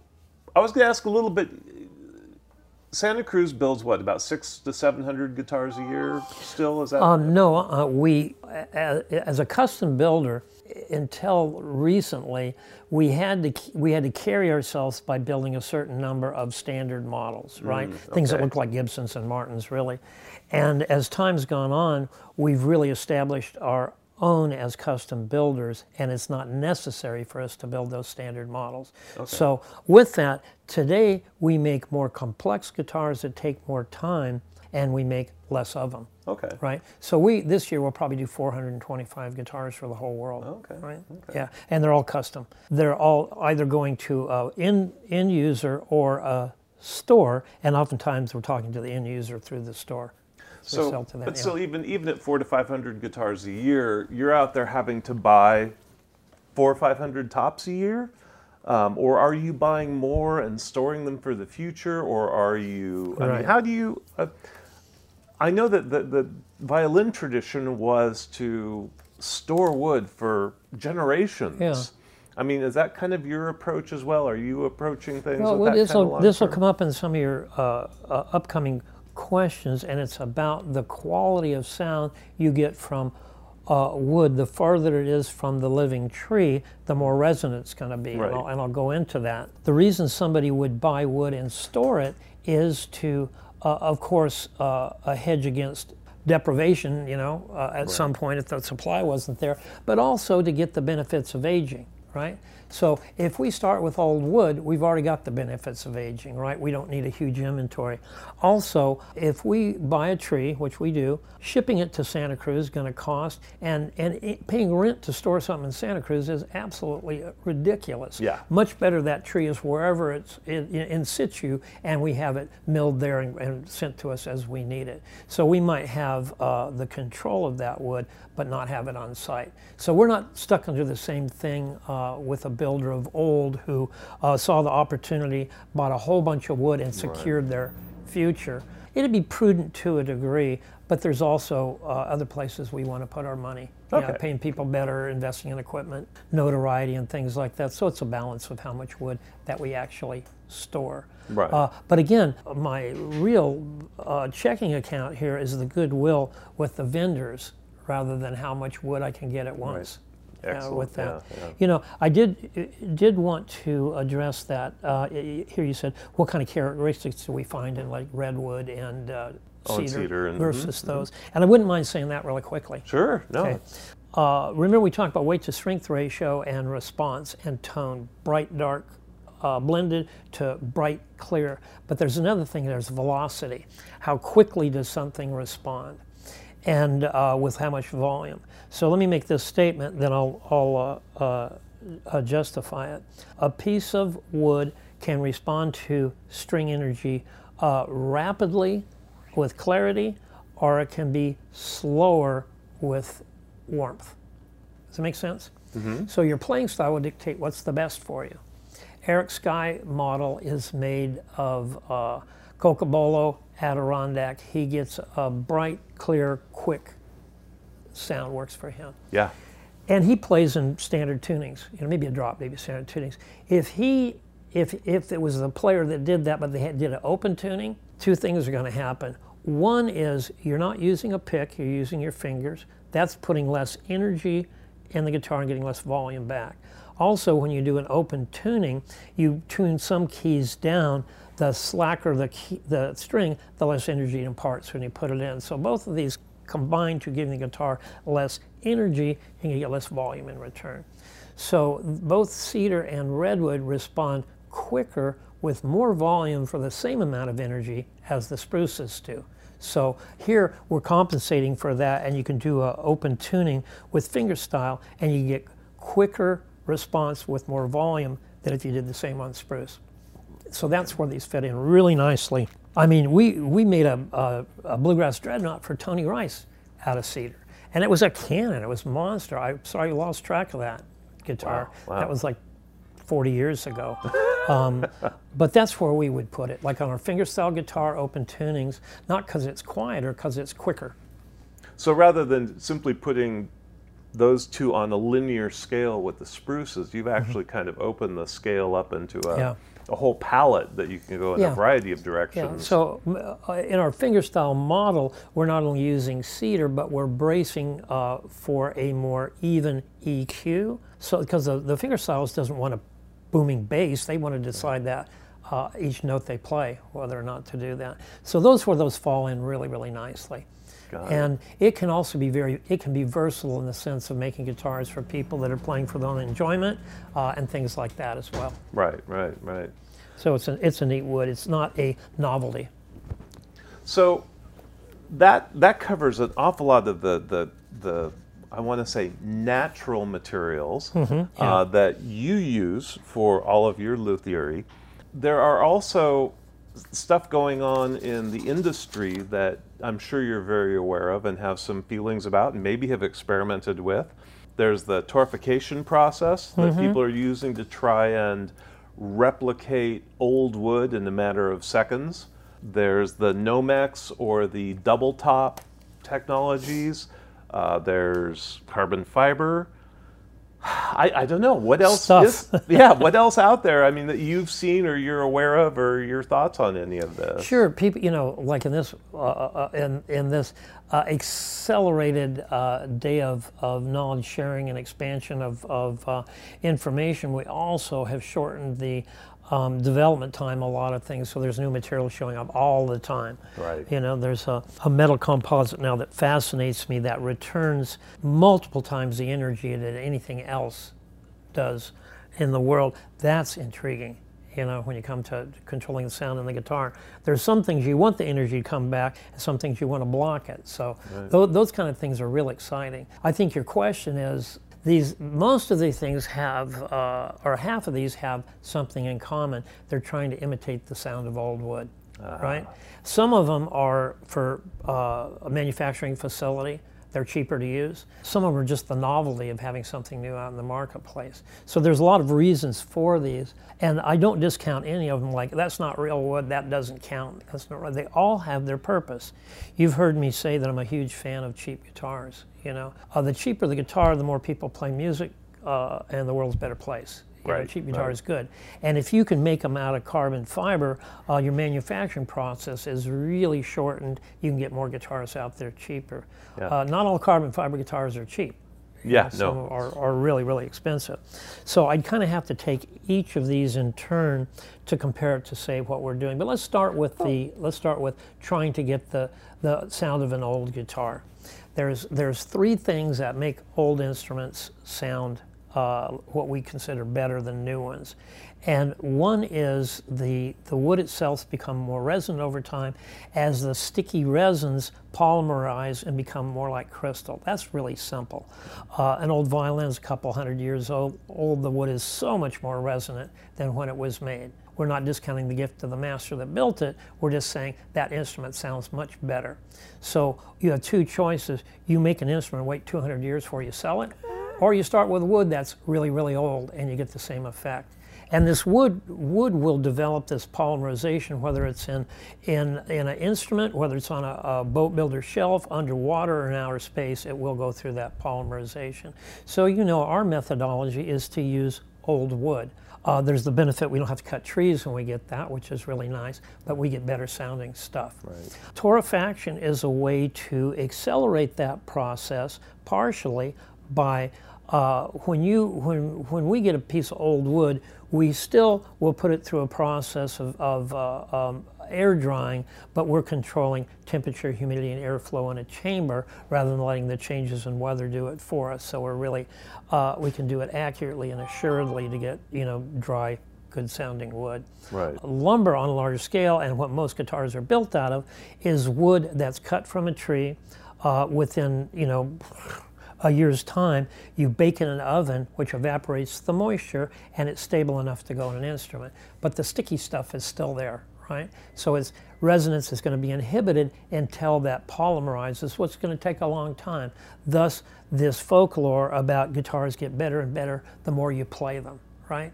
I was going to ask a little bit. Santa Cruz builds what about six to seven hundred guitars a year? Still, is that Um, no, uh, we, a- as a custom builder, until recently, we had to we had to carry ourselves by building a certain number of standard models, right? Things that okay. look like Gibsons and Martins, really. And as time's gone on, we've really established our own as custom builders, and it's not necessary for us to build those standard models. So, with that, today we make more complex guitars that take more time, and we make less of them okay? right? So we this year we'll probably do 425 guitars for the whole world. Okay, Right. Okay. Yeah, and they're all custom. They're all either going to uh, end end user or a store, and oftentimes we're talking to the end user through the store. So, So, sell to them, but yeah. still, even even at four to five hundred guitars a year, you're out there having to buy four or five hundred tops a year, um, or are you buying more and storing them for the future, or are you? I mean, how do you? Uh, I know that the, the violin tradition was to store wood for generations. Yeah. I mean, is that kind of your approach as well? Are you approaching things Well, with that this kind of will this will come up in some of your uh, uh, upcoming questions, and it's about the quality of sound you get from uh, wood. The farther it is from the living tree, the more resonant it's going to be, Right. and, I'll, and I'll go into that. The reason somebody would buy wood and store it is to, uh, of course, uh, a hedge against deprivation. You know, uh, at some point if the supply wasn't there, but also to get the benefits of aging right? So if we start with old wood, we've already got the benefits of aging, right? We don't need a huge inventory. Also, if we buy a tree, which we do, shipping it to Santa Cruz is going to cost, and and it, paying rent to store something in Santa Cruz is absolutely ridiculous. Yeah. Much better that tree is wherever it's in, in situ, and we have it milled there and, and sent to us as we need it. So we might have uh, the control of that wood, but not have it on site. So we're not stuck under the same thing uh, with a builder of old who uh, saw the opportunity, bought a whole bunch of wood, and secured their future. It'd be prudent to a degree, but there's also uh, other places we want to put our money. You know, paying people better, investing in equipment, notoriety, and things like that. So it's a balance of how much wood that we actually store. Right. Uh, but again, my real uh, checking account here is the goodwill with the vendors rather than how much wood I can get at once. Uh, with that, Yeah, yeah. you know, I did did want to address that. Uh, here you said, what kind of characteristics do we find in like redwood and uh, Oh, and cedar, cedar and- versus those? And I wouldn't mind saying that really quickly. Sure. No. Okay. Uh, remember, we talked about weight to strength ratio and response and tone, bright, dark, uh, blended to bright, clear. But there's another thing there's velocity. How quickly does something respond? And uh, with how much volume. So let me make this statement, then I'll, I'll uh, uh, uh, justify it. A piece of wood can respond to string energy uh, rapidly with clarity, or it can be slower with warmth. Does that make sense? So your playing style will dictate what's the best for you. Eric Skye model is made of uh, Cocobolo Adirondack. He gets a bright, clear, quick sound works for him Yeah. and he plays in standard tunings, you know, maybe a drop, maybe standard tunings. If he, if if it was the player that did that, but they had, did an open tuning, two things are going to happen. One is you're not using a pick; you're using your fingers. That's putting less energy in the guitar and getting less volume back. Also, when you do an open tuning, you tune some keys down. The slacker the key, the string, the less energy it imparts when you put it in. So both of these combine to giving the guitar less energy and you get less volume in return. So both cedar and redwood respond quicker with more volume for the same amount of energy as the spruces do. So here we're compensating for that and you can do a open tuning with fingerstyle and you get quicker response with more volume than if you did the same on spruce so that's where these fit in really nicely. I mean, we, we made a, a, a bluegrass dreadnought for Tony Rice out of cedar. and it was a Cannon. It was monster. I'm sorry, I lost track of that guitar. Wow, wow. That was like 40 years ago. um, but that's where we would put it, like on our fingerstyle guitar, open tunings, not because it's quieter, because it's quicker. So rather than simply putting those two on a linear scale with the spruces, you've actually kind of opened the scale up into a, Mm-hmm. Yeah. a whole palette that you can go in a variety of Yeah, directions. so uh, in our fingerstyle model, we're not only using cedar, but we're bracing uh, for a more even EQ. So because the, the fingerstyles doesn't want a booming bass, they want to decide that uh, each note they play, whether or not to do that. So those where those fall in really, really nicely. Got. And it can also be very, it can be versatile in the sense of making guitars for people that are playing for their own enjoyment uh, and things like that as well. Right, right, right. So it's a, it's a neat wood. It's not a novelty. So that that covers an awful lot of the the the I want to say natural materials Mm-hmm, uh, that you use for all of your luthiery. There are also stuff going on in the industry that I'm sure you're very aware of and have some feelings about and maybe have experimented with. There's the torrefaction process that people are using to try and replicate old wood in a matter of seconds. There's the Nomex or the double top technologies. Uh, there's carbon fiber. I, I don't know. What else Stuff. is yeah what else out there? I mean that you've seen or you're aware of or your thoughts on any of this? Sure, people, you know, like in this, uh, uh, in in this uh, accelerated uh, day of, of knowledge sharing and expansion of of uh, information, we also have shortened the um, development time. A lot of things, so there's new material showing up all the time. Right. You know, there's a, a metal composite now that fascinates me that returns multiple times the energy that anything else does in the world. That's intriguing. You know, when you come to controlling the sound in the guitar, there's some things you want the energy to come back, and some things you want to block it. So tho- those kind of things are real exciting. I think your question is these. Most of these things have, uh, or half of these have something in common. They're trying to imitate the sound of old wood, right? Some of them are for uh, a manufacturing facility. They're cheaper to use. Some of them are just the novelty of having something new out in the marketplace. So there's a lot of reasons for these, and I don't discount any of them. Like that's not real wood, that doesn't count. That's not right. They all have their purpose. You've heard me say that I'm a huge fan of cheap guitars. You know, uh, the cheaper the guitar, the more people play music, uh, and the world's a better place. You know, cheap guitar right. is good. And if you can make them out of carbon fiber, uh, your manufacturing process is really shortened. You can get more guitars out there cheaper. Yeah. Uh, not all carbon fiber guitars are cheap. yeah Some no are, are really, really expensive. So I'd kind of have to take each of these in turn to compare it to say what we're doing. But let's start with the let's start with trying to get the, the sound of an old guitar. There's there's three things that make old instruments sound uh, what we consider better than new ones. And one is the, the wood itself become more resonant over time as the sticky resins polymerize and become more like crystal. That's really simple. Uh, an old violin is a couple hundred years old. old. The wood is so much more resonant than when it was made. We're not discounting the gift of the master that built it. We're just saying that instrument sounds much better. So you have two choices. You make an instrument, wait 200 years before you sell it, or you start with wood that's really, really old and you get the same effect. And this wood wood will develop this polymerization, whether it's in in, in an instrument, whether it's on a, a boat builder shelf, underwater, or in outer space, it will go through that polymerization. So you know our methodology is to use old wood. Uh, there's the benefit we don't have to cut trees when we get that, which is really nice, but we get better sounding stuff. Right. Torrefaction is a way to accelerate that process partially by uh, when you when when we get a piece of old wood, we still will put it through a process of, of uh, um, air drying, but we're controlling temperature, humidity, and airflow in a chamber rather than letting the changes in weather do it for us. So we're really uh, we can do it accurately and assuredly to get you know dry, good sounding wood. Right. Lumber on a larger scale, and what most guitars are built out of, is wood that's cut from a tree uh, within you know a year's time, you bake in an oven, which evaporates the moisture, and it's stable enough to go in an instrument. But the sticky stuff is still there, right? So its resonance is going to be inhibited until that polymerizes, what's going to take a long time. Thus, this folklore about guitars get better and better the more you play them, right?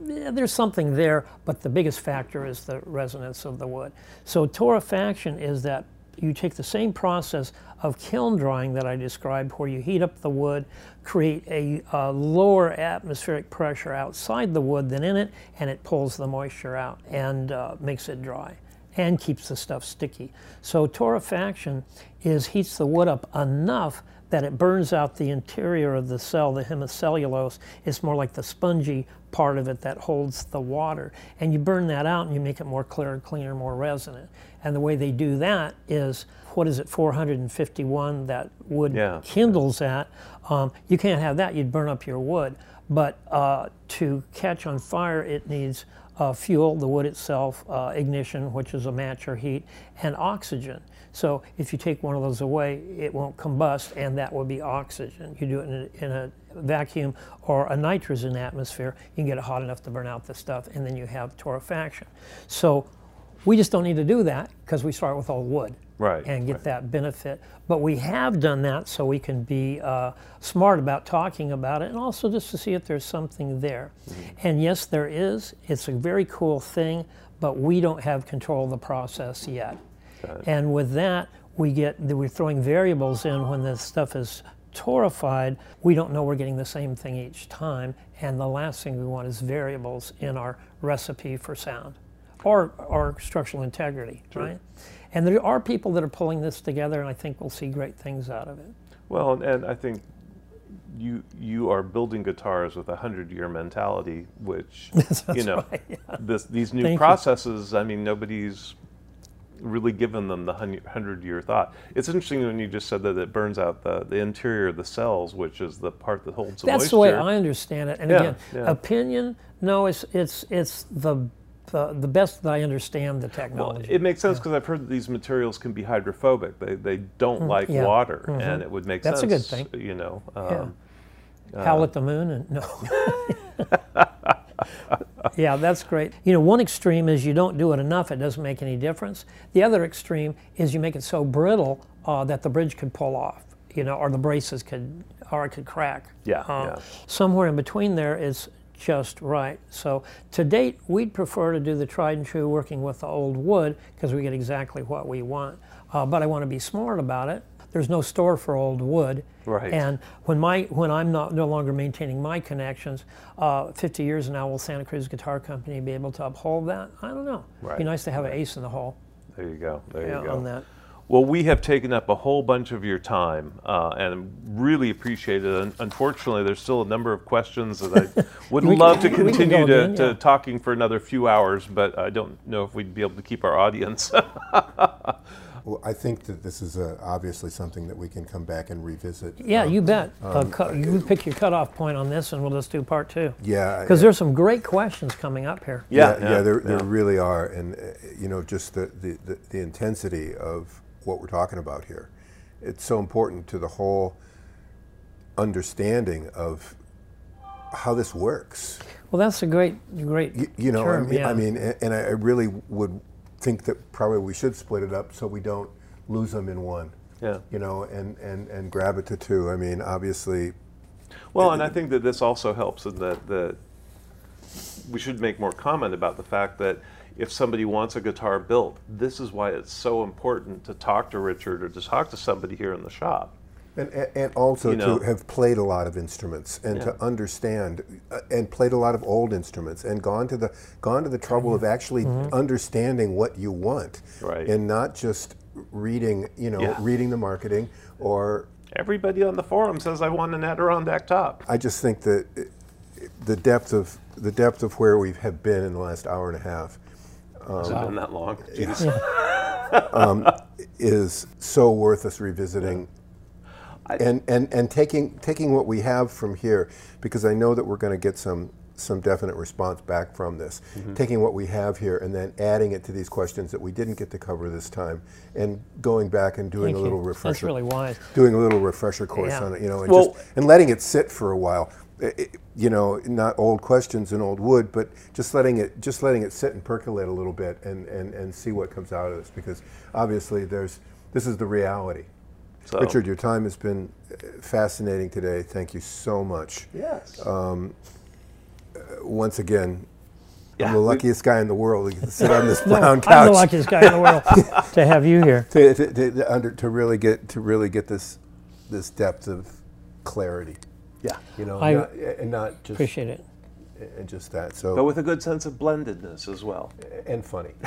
There's something there, but the biggest factor is the resonance of the wood. So torrefaction is that you take the same process of kiln drying that I described, where you heat up the wood, create a, lower atmospheric pressure outside the wood than in it, and it pulls the moisture out and uh, makes it dry and keeps the stuff sticky. So torrefaction is heats the wood up enough that it burns out the interior of the cell, the hemicellulose. It's more like the spongy part of it that holds the water. And you burn that out and you make it more clear, cleaner, more resonant. And the way they do that is, what is it, 451 that wood yeah. kindles at. Um, you can't have that, you'd burn up your wood. But uh, to catch on fire, it needs uh, fuel, the wood itself, uh, ignition, which is a match or heat, and oxygen. So if you take one of those away, it won't combust, and that would be oxygen. You do it in a, in a vacuum or a nitrogen atmosphere, you can get it hot enough to burn out the stuff, and then you have torrefaction. So we just don't need to do that because we start with all wood right, and get right. that benefit. But we have done that so we can be uh, smart about talking about it and also just to see if there's something there. Mm-hmm. And yes, there is. It's a very cool thing, but we don't have control of the process yet. And with that, we get we're throwing variables in when the stuff is torrefied. We don't know we're getting the same thing each time. And the last thing we want is variables in our recipe for sound or, or structural integrity, right? And there are people that are pulling this together, and I think we'll see great things out of it. Well, and I think you you are building guitars with a hundred year mentality, which you know right, yeah. this, these new Thank you. processes. I mean, nobody's really given them the hundred year thought. It's interesting when you just said that it burns out the, the interior of the cells, which is the part that holds the That's moisture. the way I understand it. And Yeah, again, yeah. opinion, no, it's it's it's the the, the best that I understand the Well, technology. it makes sense because I've heard that these materials can be hydrophobic. They, they don't like Mm, yeah. water, Mhm. and it would make That's a good thing. You know, Yeah. um, Howl at the moon and no. yeah, that's great. You know, one extreme is you don't do it enough; it doesn't make any difference. The other extreme is you make it so brittle uh, that the bridge could pull off. You know, or the braces could, or it could crack. Yeah, Uh, yeah. Somewhere in between there is just right. So to date, we'd prefer to do the tried and true, working with the old wood because we get exactly what we want. Uh, but I want to be smart about it. There's no store for old wood. Right. And when my when I'm not no longer maintaining my connections, uh, 50 years now, will Santa Cruz Guitar Company be able to uphold that? I don't know. Right. Be nice to have an ace in the hole. There you go. There Yeah, you go. on that. Well, we have taken up a whole bunch of your time, uh, and really appreciate it. Un- Unfortunately, there's still a number of questions that I would We can- love to we can go continue to, again, to talking for another few hours, but I don't know if we'd be able to keep our audience. Well, I think that this is uh, obviously something that we can come back and revisit. Yeah, Um, you bet. uh, cut, you pick your cutoff point on this, and we'll just do part two. Yeah, Because yeah. there's some great questions coming up here. Yeah, yeah, yeah, there, there yeah. really are, and uh, you know, just the, the, the, the intensity of what we're talking about here. It's so important to the whole understanding of how this works. Well, that's a great, great You, you know, term. I mean, yeah. I mean, and I I really would think that probably we should split it up so we don't lose them in one. Yeah. You know, and, and, and grab it to two. I mean, obviously, Well, and I think that this also helps in that, that we should make more comment about the fact that if somebody wants a guitar built, this is why it's so important to talk to Richard or to talk to somebody here in the shop. And, and- also You know. to have played a lot of instruments and Yeah. to understand uh, and played a lot of old instruments and gone to the gone to the trouble of actually understanding what you want Right. and not just reading you know Yeah. reading the marketing or Everybody on the forum says I want an Adirondack top. I just think that uh, the depth of the depth of where we have been in the last hour and a half Has it been that long? Jeez. is so worth us revisiting and, and, and taking, taking what we have from here, because I know that we're going to get some, some definite response back from this. Mm-hmm. Taking what we have here and then adding it to these questions that we didn't get to cover this time, and going back and doing Thank a you. little That's refresher. really wise. doing a little refresher course Yeah. on it, you know, and Well- just and letting it sit for a while. Eh, eh, you know, not old questions and old wood, but just letting it just letting it sit and percolate a little bit and, and, and see what comes out of this because obviously there's this is the reality. So, Richard, your time has been eh, fascinating today. Thank you so much. Yes. Once again, Yeah, I'm the we- luckiest guy in the world to sit on this brown couch. I'm the luckiest guy in the world to have you here. to, to, to, to, under, to really get to really get this this depth of clarity. Yeah. You know, I not, and not just Appreciate it. and just that. So, but with a good sense of blendedness as well. and funny.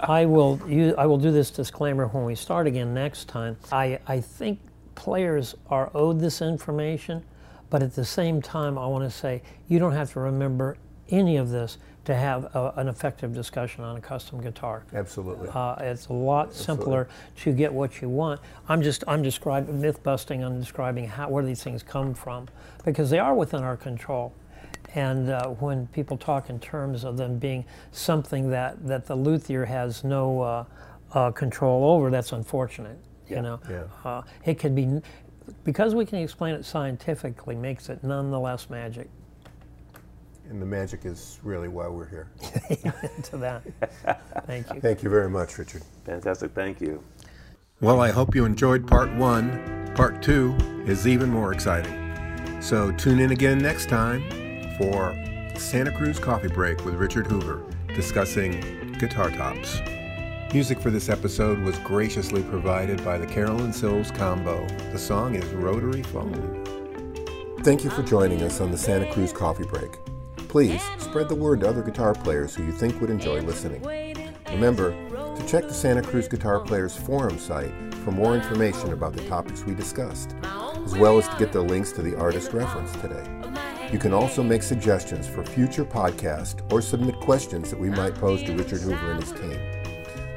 I will use, I will do this disclaimer when we start again next time. I, I think players are owed this information, but at the same time, I want to say you don't have to remember any of this to have a, an effective discussion on a custom guitar. Absolutely. Uh, it's a lot simpler to get what you want. I'm just I'm describing myth busting. I'm describing how where these things come from because they are within our control. And uh, when people talk in terms of them being something that, that the luthier has no uh, uh, control over, that's unfortunate. You know, Yeah. uh, it could be because we can explain it scientifically makes it nonetheless magic. And the magic is really why we're here. to that, thank you. Thank you very much, Richard. Fantastic. Thank you. Well, I hope you enjoyed part one. Part two is even more exciting. So tune in again next time for Santa Cruz Coffee Break with Richard Hoover discussing guitar tops. Music for this episode was graciously provided by the Carolyn Sills Combo. The song is Rotary Phone. Thank you for joining us on the Santa Cruz Coffee Break. Please spread the word to other guitar players who you think would enjoy listening. Remember to check the Santa Cruz Guitar Players Forum site for more information about the topics we discussed, as well as to get the links to the artist reference today. You can also make suggestions for future podcasts or submit questions that we might pose to Richard Hoover and his team.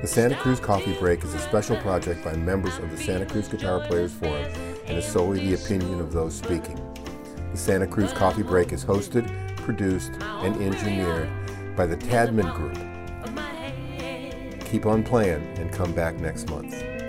The Santa Cruz Coffee Break is a special project by members of the Santa Cruz Guitar Players Forum and is solely the opinion of those speaking. The Santa Cruz Coffee Break is hosted, produced, and engineered by the Tadman Group. Keep on playing and come back next month.